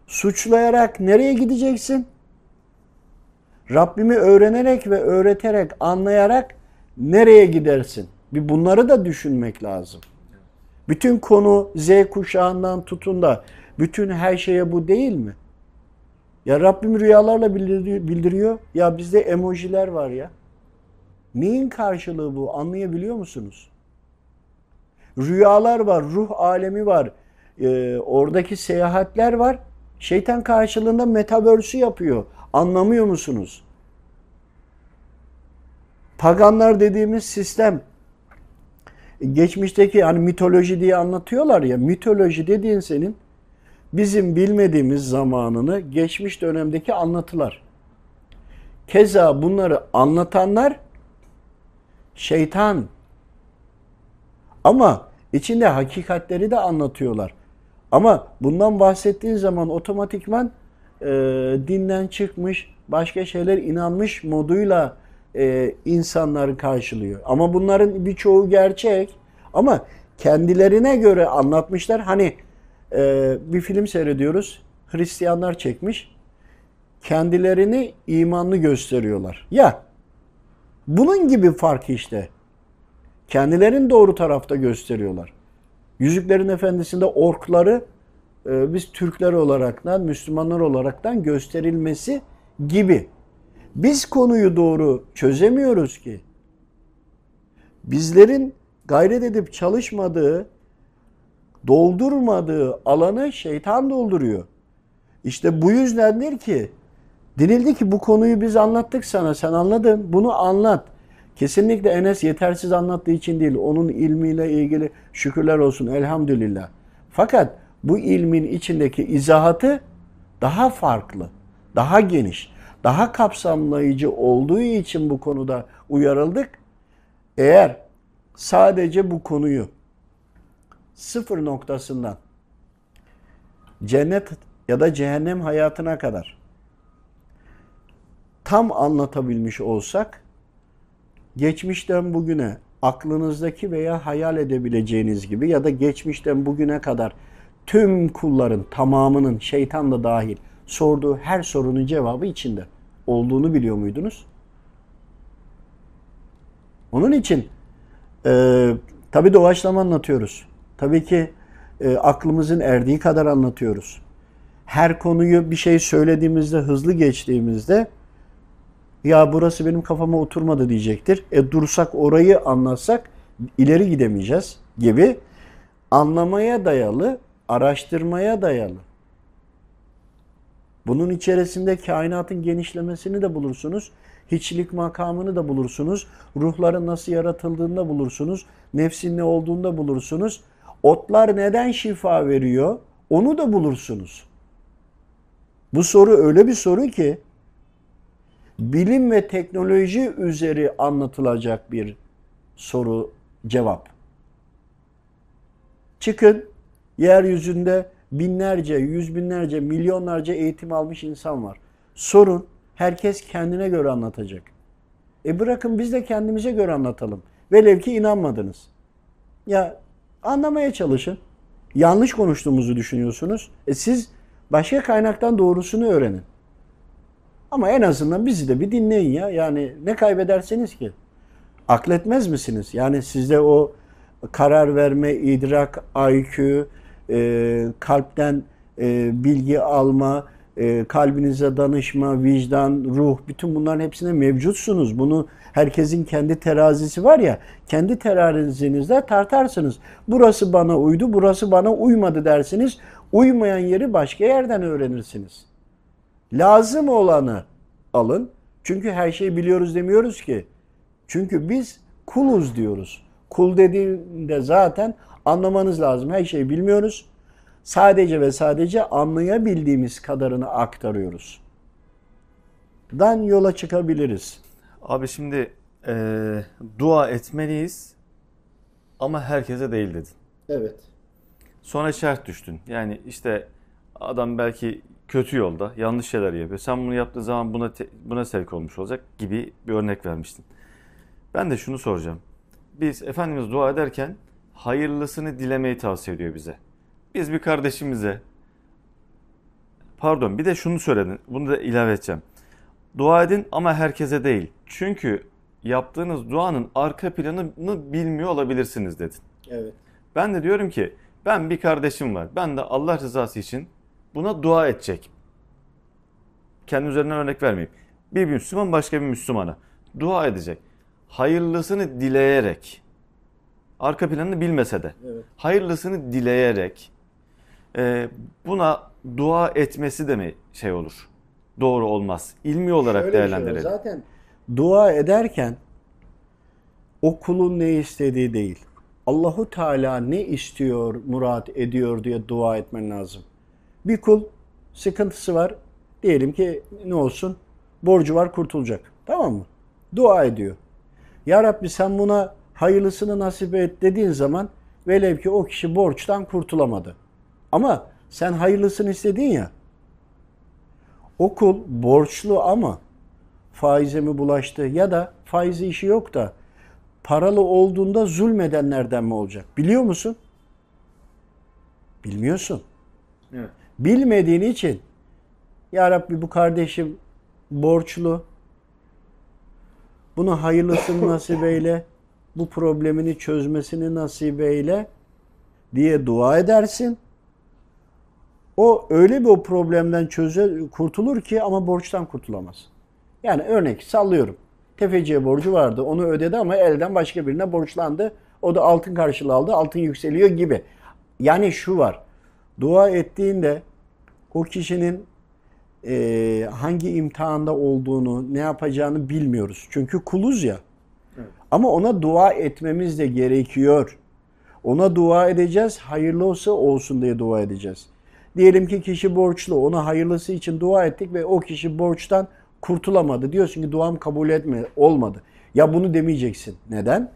Suçlayarak nereye gideceksin? Rabbimi öğrenerek ve öğreterek, anlayarak nereye gidersin? Bir bunları da düşünmek lazım. Bütün konu Z kuşağından tutun da bütün her şeye bu değil mi? Ya Rabbim rüyalarla bildiriyor. Ya bizde emojiler var ya. Neyin karşılığı bu? Anlayabiliyor musunuz? Rüyalar var, ruh alemi var. Ee, oradaki seyahatler var. Şeytan karşılığında metaverse'ü yapıyor. Anlamıyor musunuz? Paganlar dediğimiz sistem geçmişteki hani mitoloji diye anlatıyorlar ya mitoloji dediğin senin bizim bilmediğimiz zamanını geçmiş dönemdeki anlatılar. Keza bunları anlatanlar şeytan. Ama içinde hakikatleri de anlatıyorlar. Ama bundan bahsettiğin zaman otomatikman e, dinden çıkmış, başka şeyler inanmış moduyla e, insanları karşılıyor. Ama bunların birçoğu gerçek. Ama kendilerine göre anlatmışlar. Hani e, bir film seyrediyoruz. Hristiyanlar çekmiş. Kendilerini imanlı gösteriyorlar. Ya bunun gibi fark işte. Kendilerini doğru tarafta gösteriyorlar. Yüzüklerin Efendisi'nde orkları e, biz Türkler olaraktan, Müslümanlar olaraktan gösterilmesi gibi. Biz konuyu doğru çözemiyoruz ki. Bizlerin gayret edip çalışmadığı, doldurmadığı alanı şeytan dolduruyor. İşte bu yüzdendir ki denildi ki bu konuyu biz anlattık sana, sen anladın, bunu anlat. Kesinlikle Enes yetersiz anlattığı için değil, onun ilmiyle ilgili şükürler olsun elhamdülillah. Fakat bu ilmin içindeki izahatı daha farklı, daha geniş, daha kapsamlayıcı olduğu için bu konuda uyarıldık. Eğer sadece bu konuyu sıfır noktasından cennet ya da cehennem hayatına kadar tam anlatabilmiş olsak geçmişten bugüne aklınızdaki veya hayal edebileceğiniz gibi ya da geçmişten bugüne kadar tüm kulların tamamının şeytan da dahil sorduğu her sorunun cevabı içinde olduğunu biliyor muydunuz? Onun için e, tabii doğaçlama anlatıyoruz. Tabii ki e, aklımızın erdiği kadar anlatıyoruz. Her konuyu bir şey söylediğimizde, hızlı geçtiğimizde ya burası benim kafama oturmadı diyecektir. E dursak orayı anlatsak ileri gidemeyeceğiz gibi anlamaya dayalı, araştırmaya dayalı. Bunun içerisinde kainatın genişlemesini de bulursunuz. Hiçlik makamını da bulursunuz. Ruhların nasıl yaratıldığını da bulursunuz. Nefsin ne olduğunu da bulursunuz. Otlar neden şifa veriyor? Onu da bulursunuz. Bu soru öyle bir soru ki bilim ve teknoloji üzeri anlatılacak bir soru cevap. Çıkın yeryüzünde binlerce, yüz binlerce, milyonlarca eğitim almış insan var. Sorun herkes kendine göre anlatacak. E bırakın biz de kendimize göre anlatalım. Velev ki inanmadınız. Ya anlamaya çalışın. Yanlış konuştuğumuzu düşünüyorsunuz. E siz başka kaynaktan doğrusunu öğrenin. Ama en azından bizi de bir dinleyin ya. Yani ne kaybederseniz ki? Akletmez misiniz? Yani sizde o karar verme, idrak, IQ, e, kalpten e, bilgi alma, e, kalbinize danışma, vicdan, ruh bütün bunların hepsine mevcutsunuz. Bunu herkesin kendi terazisi var ya, kendi terazinizde tartarsınız. Burası bana uydu, burası bana uymadı dersiniz. Uymayan yeri başka yerden öğrenirsiniz. Lazım olanı alın. Çünkü her şeyi biliyoruz demiyoruz ki. Çünkü biz kuluz diyoruz. Kul dediğinde zaten anlamanız lazım. Her şeyi bilmiyoruz. Sadece ve sadece anlayabildiğimiz kadarını aktarıyoruz. Dan yola çıkabiliriz. Abi şimdi eee, dua etmeliyiz ama herkese değil dedin. Evet. Sonra şart düştün. Yani işte adam belki kötü yolda yanlış şeyler yapıyor. Sen bunu yaptığın zaman buna te- buna sevk olmuş olacak gibi bir örnek vermiştin. Ben de şunu soracağım. Biz Efendimiz dua ederken hayırlısını dilemeyi tavsiye ediyor bize. Biz bir kardeşimize pardon bir de şunu söyledin. Bunu da ilave edeceğim. Dua edin ama herkese değil. Çünkü yaptığınız duanın arka planını bilmiyor olabilirsiniz dedin. Evet. Ben de diyorum ki ben bir kardeşim var. Ben de Allah rızası için buna dua edecek. Kendi üzerinden örnek vermeyeyim. Bir Müslüman başka bir Müslümana dua edecek. Hayırlısını dileyerek. Arka planını bilmese de. Evet. Hayırlısını dileyerek e, buna dua etmesi de mi şey olur? Doğru olmaz. İlmi olarak Şöyle şey değerlendirelim. Zaten dua ederken o kulun ne istediği değil. Allahu Teala ne istiyor, murat ediyor diye dua etmen lazım. Bir kul sıkıntısı var. Diyelim ki ne olsun? Borcu var kurtulacak. Tamam mı? Dua ediyor. Ya Rabbi sen buna hayırlısını nasip et dediğin zaman velev ki o kişi borçtan kurtulamadı. Ama sen hayırlısını istedin ya. O kul borçlu ama faize mi bulaştı ya da faizi işi yok da paralı olduğunda zulmedenlerden mi olacak? Biliyor musun? Bilmiyorsun. Evet. Bilmediğin için ya Rabbi bu kardeşim borçlu. Bunu hayırlısını nasip eyle. bu problemini çözmesini nasip eyle diye dua edersin. O öyle bir o problemden çöze, kurtulur ki ama borçtan kurtulamaz. Yani örnek sallıyorum. Tefeciye borcu vardı. Onu ödedi ama elden başka birine borçlandı. O da altın karşılığı aldı. Altın yükseliyor gibi. Yani şu var. Dua ettiğinde o kişinin e, hangi imtihanda olduğunu, ne yapacağını bilmiyoruz. Çünkü kuluz ya. Ama ona dua etmemiz de gerekiyor. Ona dua edeceğiz. Hayırlı olsa olsun diye dua edeceğiz. Diyelim ki kişi borçlu. Ona hayırlısı için dua ettik ve o kişi borçtan kurtulamadı. Diyorsun ki duam kabul etme olmadı. Ya bunu demeyeceksin. Neden?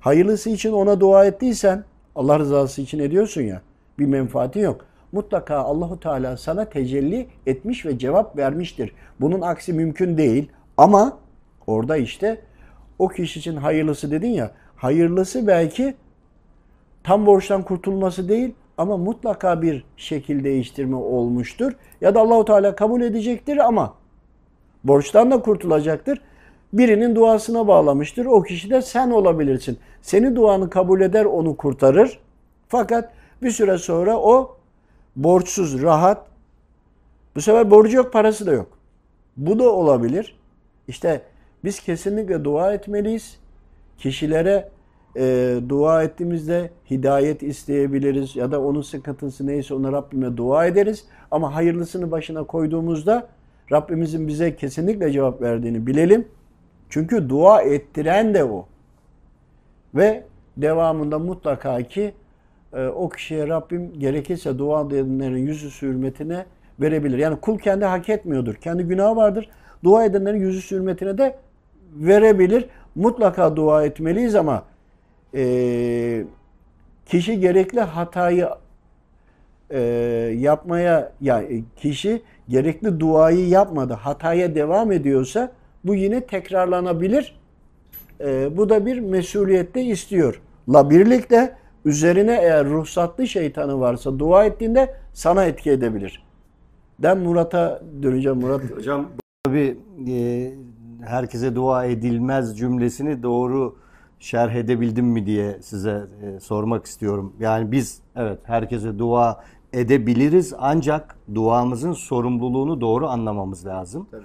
Hayırlısı için ona dua ettiysen Allah rızası için ediyorsun ya. Bir menfaati yok. Mutlaka Allahu Teala sana tecelli etmiş ve cevap vermiştir. Bunun aksi mümkün değil. Ama orada işte o kişi için hayırlısı dedin ya. Hayırlısı belki tam borçtan kurtulması değil ama mutlaka bir şekil değiştirme olmuştur. Ya da Allahu Teala kabul edecektir ama borçtan da kurtulacaktır. Birinin duasına bağlamıştır. O kişi de sen olabilirsin. Seni duanı kabul eder, onu kurtarır. Fakat bir süre sonra o borçsuz, rahat. Bu sefer borcu yok, parası da yok. Bu da olabilir. İşte biz kesinlikle dua etmeliyiz. Kişilere e, dua ettiğimizde hidayet isteyebiliriz ya da onun sıkıntısı neyse ona Rabbime dua ederiz. Ama hayırlısını başına koyduğumuzda Rabbimizin bize kesinlikle cevap verdiğini bilelim. Çünkü dua ettiren de o. Ve devamında mutlaka ki e, o kişiye Rabbim gerekirse dua edenlerin yüzü hürmetine verebilir. Yani kul kendi hak etmiyordur. Kendi günahı vardır. Dua edenlerin yüzü hürmetine de verebilir. Mutlaka dua etmeliyiz ama e, kişi gerekli hatayı e, yapmaya ya e, kişi gerekli duayı yapmadı, hataya devam ediyorsa bu yine tekrarlanabilir. E, bu da bir mesuliyette istiyor. La birlikte üzerine eğer ruhsatlı şeytanı varsa dua ettiğinde sana etki edebilir. Ben Murat'a döneceğim Murat. Hocam tabii e, herkese dua edilmez cümlesini doğru şerh edebildim mi diye size e, sormak istiyorum. Yani biz evet herkese dua edebiliriz ancak duamızın sorumluluğunu doğru anlamamız lazım. Tabii.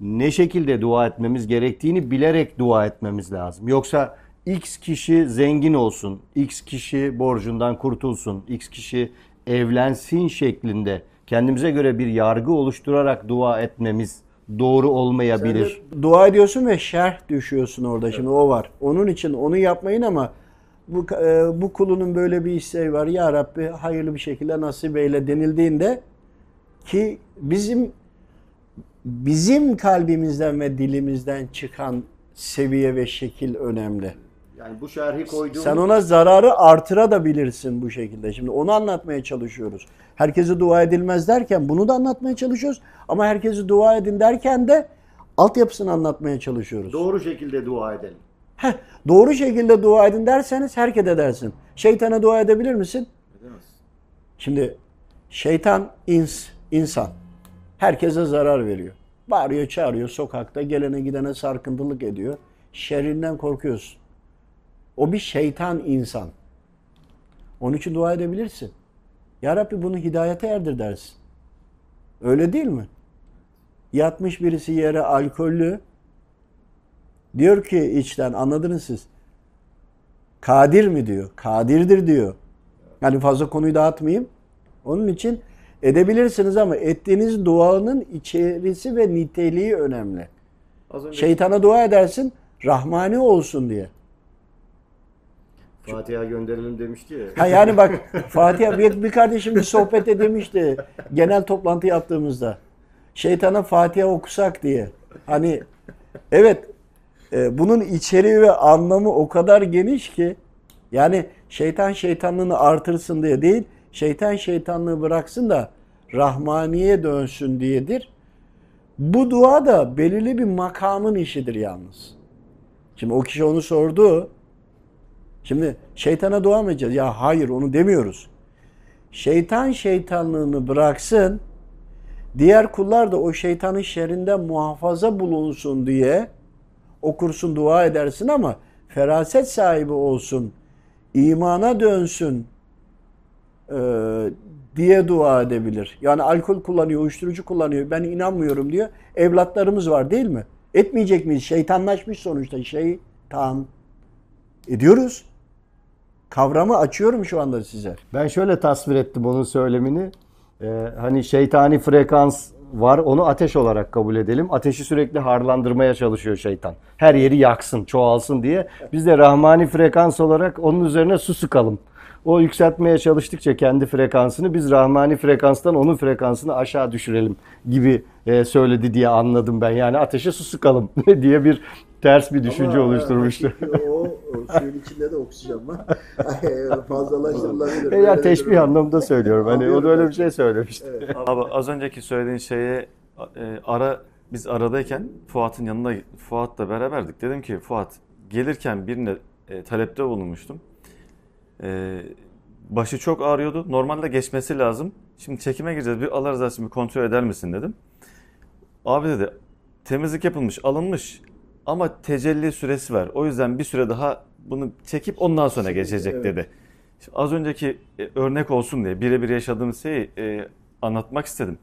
Ne şekilde dua etmemiz gerektiğini bilerek dua etmemiz lazım. Yoksa X kişi zengin olsun, X kişi borcundan kurtulsun, X kişi evlensin şeklinde kendimize göre bir yargı oluşturarak dua etmemiz doğru olmayabilir. Dua ediyorsun ve şerh düşüyorsun orada. Şimdi o var. Onun için onu yapmayın ama bu e, bu kulunun böyle bir isteği var. Ya Rabbi hayırlı bir şekilde nasip eyle denildiğinde ki bizim bizim kalbimizden ve dilimizden çıkan seviye ve şekil önemli. Yani bu şerhi koyduğumuz Sen ona zararı artıra da bilirsin bu şekilde. Şimdi onu anlatmaya çalışıyoruz. Herkese dua edilmez derken bunu da anlatmaya çalışıyoruz. Ama herkese dua edin derken de altyapısını anlatmaya çalışıyoruz. doğru şekilde dua edelim. Heh, doğru şekilde dua edin derseniz herkes edersin. Şeytana dua edebilir misin? Edemez. Şimdi şeytan ins, insan. Herkese zarar veriyor. Bağırıyor, çağırıyor sokakta, gelene gidene sarkıntılık ediyor. Şerrinden korkuyorsun. O bir şeytan insan. Onun için dua edebilirsin. Ya Rabbi bunu hidayete erdir dersin. Öyle değil mi? Yatmış birisi yere alkollü. Diyor ki içten anladınız siz. Kadir mi diyor. Kadirdir diyor. Yani fazla konuyu dağıtmayayım. Onun için edebilirsiniz ama ettiğiniz duanın içerisi ve niteliği önemli. Az önce Şeytana dua edersin Rahmani olsun diye. Fatiha gönderelim demişti ya. Ha yani bak Fatih bir, bir kardeşim bir sohbette demişti genel toplantı yaptığımızda. Şeytana Fatiha okusak diye. Hani evet e, bunun içeriği ve anlamı o kadar geniş ki yani şeytan şeytanlığını artırsın diye değil şeytan şeytanlığı bıraksın da Rahmaniye dönsün diyedir. Bu dua da belirli bir makamın işidir yalnız. Şimdi o kişi onu sordu. Şimdi şeytana dua mı edeceğiz? Ya hayır onu demiyoruz. Şeytan şeytanlığını bıraksın. Diğer kullar da o şeytanın şerrinden muhafaza bulunsun diye okursun, dua edersin ama feraset sahibi olsun, imana dönsün e, diye dua edebilir. Yani alkol kullanıyor, uyuşturucu kullanıyor, ben inanmıyorum diyor. Evlatlarımız var değil mi? Etmeyecek miyiz? Şeytanlaşmış sonuçta. Şeytan. Ediyoruz. Kavramı açıyorum şu anda size. Ben şöyle tasvir ettim onun söylemini. Ee, hani şeytani frekans var onu ateş olarak kabul edelim. Ateşi sürekli harlandırmaya çalışıyor şeytan. Her yeri yaksın, çoğalsın diye. Biz de rahmani frekans olarak onun üzerine su sıkalım. O yükseltmeye çalıştıkça kendi frekansını biz rahmani frekanstan onun frekansını aşağı düşürelim gibi e, söyledi diye anladım ben. Yani ateşe su sıkalım diye bir ters bir düşünce oluşturmuştu. O, o suyun içinde de oksijen var. Fazlalaştırılabilir. E ya teşbih anlamında söylüyorum. Hani o da öyle bir şey söylemişti. Abi az önceki söylediğin şeye e, ara biz aradayken Fuat'ın yanında Fuat'la beraberdik. Dedim ki Fuat gelirken birine e, talepte bulunmuştum. E, başı çok ağrıyordu. Normalde geçmesi lazım. Şimdi çekime gireceğiz. Bir Allah rızası için bir kontrol eder misin dedim. Abi dedi temizlik yapılmış, alınmış ama tecelli süresi var. O yüzden bir süre daha bunu çekip ondan sonra geçecek Evet. dedi. Şimdi az önceki e, örnek olsun diye birebir yaşadığımız şeyi e, anlatmak istedim.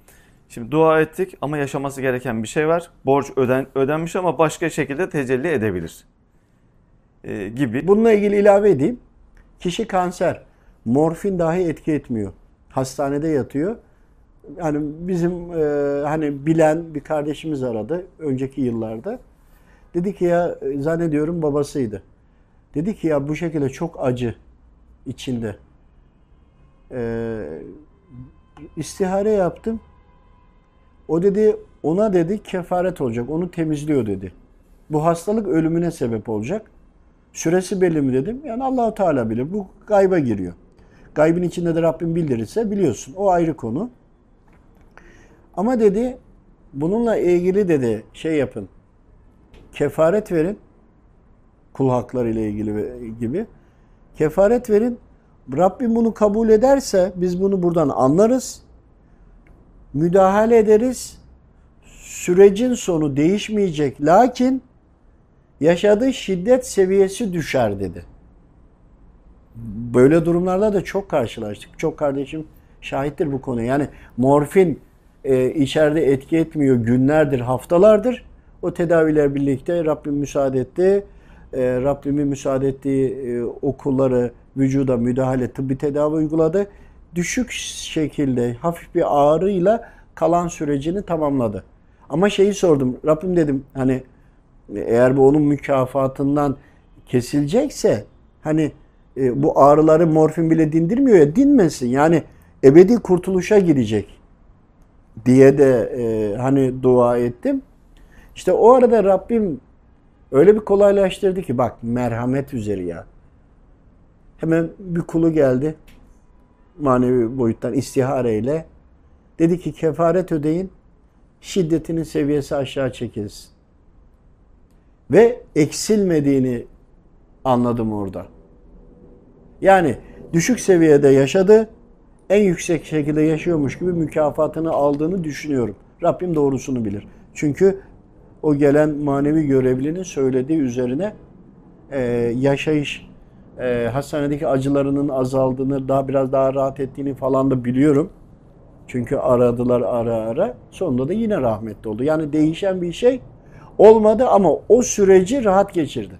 Şimdi dua ettik ama yaşaması gereken bir şey var. Borç öden ödenmiş ama başka şekilde tecelli edebilir. E, gibi. Bununla ilgili ilave edeyim. Kişi kanser. Morfin dahi etki etmiyor. Hastanede yatıyor. Yani bizim e, hani bilen bir kardeşimiz aradı önceki yıllarda. Dedi ki ya e, zannediyorum babasıydı. Dedi ki ya bu şekilde çok acı içinde. E, istihare yaptım. O dedi ona dedi kefaret olacak. Onu temizliyor dedi. Bu hastalık ölümüne sebep olacak. Süresi belli mi dedim. Yani Allahu Teala bilir. Bu gayba giriyor. Gaybın içinde de Rabbim bildirirse biliyorsun. O ayrı konu. Ama dedi bununla ilgili dedi şey yapın. Kefaret verin. Kul hakları ile ilgili gibi. Kefaret verin. Rabbim bunu kabul ederse biz bunu buradan anlarız. Müdahale ederiz. Sürecin sonu değişmeyecek. Lakin yaşadığı şiddet seviyesi düşer dedi. Böyle durumlarla da çok karşılaştık. Çok kardeşim şahittir bu konuya. Yani morfin e, içeride etki etmiyor günlerdir, haftalardır. O tedaviler birlikte Rabbim müsaade etti. E, Rabbimin müsaade ettiği e, okulları vücuda müdahale, tıbbi tedavi uyguladı. Düşük şekilde hafif bir ağrıyla kalan sürecini tamamladı. Ama şeyi sordum. Rabbim dedim hani eğer bu onun mükafatından kesilecekse hani e, bu ağrıları morfin bile dindirmiyor ya dinmesin. Yani ebedi kurtuluşa gidecek diye de e, hani dua ettim. İşte o arada Rabbim öyle bir kolaylaştırdı ki bak merhamet üzeri ya. Hemen bir kulu geldi manevi boyuttan istihareyle. Dedi ki kefaret ödeyin şiddetinin seviyesi aşağı çekilsin. Ve eksilmediğini anladım orada. Yani düşük seviyede yaşadı, en yüksek şekilde yaşıyormuş gibi mükafatını aldığını düşünüyorum. Rabbim doğrusunu bilir. Çünkü o gelen manevi görevlinin söylediği üzerine e, yaşayış, e, hastanedeki acılarının azaldığını, daha biraz daha rahat ettiğini falan da biliyorum. Çünkü aradılar ara ara. Sonunda da yine rahmetli oldu. Yani değişen bir şey olmadı ama o süreci rahat geçirdi.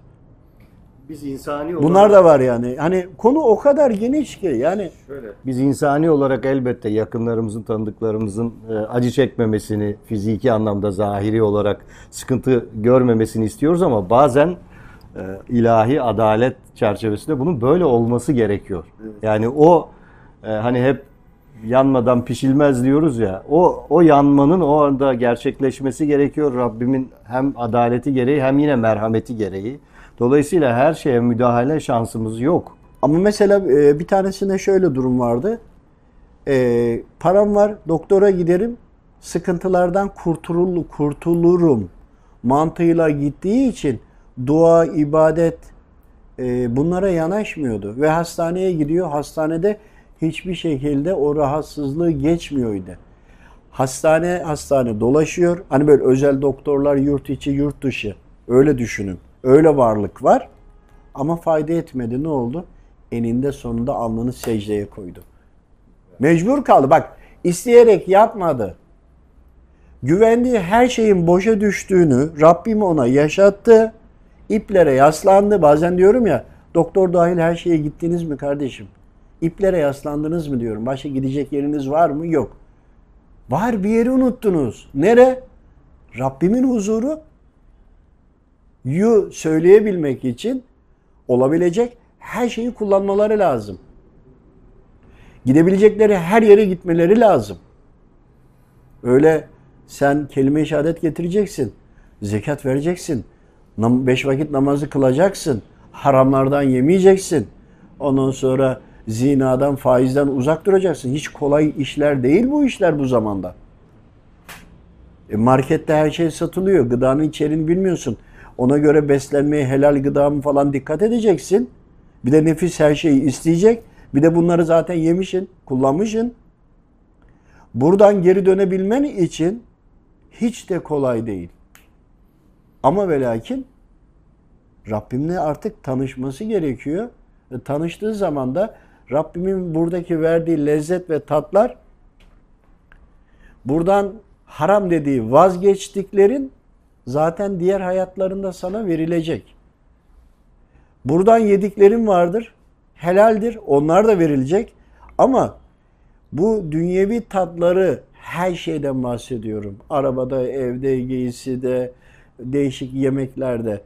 Biz insani Bunlar da var yani. Hani konu o kadar geniş ki yani Şöyle. Biz insani olarak elbette yakınlarımızın, tanıdıklarımızın e, acı çekmemesini, fiziki anlamda zahiri olarak sıkıntı görmemesini istiyoruz ama bazen e, ilahi adalet çerçevesinde bunun böyle olması gerekiyor. Yani o e, hani hep yanmadan pişilmez diyoruz ya. O o yanmanın o anda gerçekleşmesi gerekiyor. Rabbimin hem adaleti gereği hem yine merhameti gereği. Dolayısıyla her şeye müdahale şansımız yok. Ama mesela e, bir tanesinde şöyle durum vardı. E, param var, doktora giderim, sıkıntılardan kurtulur, kurtulurum mantığıyla gittiği için dua, ibadet e, bunlara yanaşmıyordu. Ve hastaneye gidiyor, hastanede hiçbir şekilde o rahatsızlığı geçmiyordu. Hastane hastane dolaşıyor. Hani böyle özel doktorlar yurt içi, yurt dışı. Öyle düşünün. Öyle varlık var. Ama fayda etmedi. Ne oldu? Eninde sonunda alnını secdeye koydu. Mecbur kaldı. Bak isteyerek yapmadı. Güvendiği her şeyin boşa düştüğünü Rabbim ona yaşattı. İplere yaslandı. Bazen diyorum ya doktor dahil her şeye gittiniz mi kardeşim? İplere yaslandınız mı diyorum. Başka gidecek yeriniz var mı? Yok. Var bir yeri unuttunuz. Nere? Rabbimin huzuru yu söyleyebilmek için olabilecek her şeyi kullanmaları lazım. Gidebilecekleri her yere gitmeleri lazım. Öyle sen kelime-i şehadet getireceksin. Zekat vereceksin. Beş vakit namazı kılacaksın. Haramlardan yemeyeceksin. Ondan sonra zinadan, faizden uzak duracaksın. Hiç kolay işler değil bu işler bu zamanda. E markette her şey satılıyor. Gıdanın içeriğini bilmiyorsun. Ona göre beslenmeye, helal gıda mı falan dikkat edeceksin. Bir de nefis her şeyi isteyecek. Bir de bunları zaten yemişin, kullanmışın. Buradan geri dönebilmen için hiç de kolay değil. Ama ve lakin Rabbimle artık tanışması gerekiyor. E, tanıştığı zaman da Rabbimin buradaki verdiği lezzet ve tatlar buradan haram dediği vazgeçtiklerin zaten diğer hayatlarında sana verilecek. Buradan yediklerin vardır, helaldir, onlar da verilecek. Ama bu dünyevi tatları her şeyden bahsediyorum. Arabada, evde, giyside, değişik yemeklerde.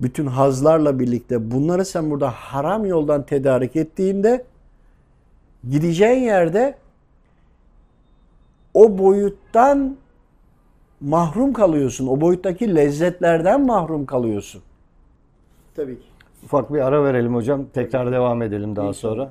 Bütün hazlarla birlikte bunları sen burada haram yoldan tedarik ettiğinde gideceğin yerde o boyuttan mahrum kalıyorsun. O boyuttaki lezzetlerden mahrum kalıyorsun. Tabii ki. Ufak bir ara verelim hocam. Tekrar devam edelim daha sonra.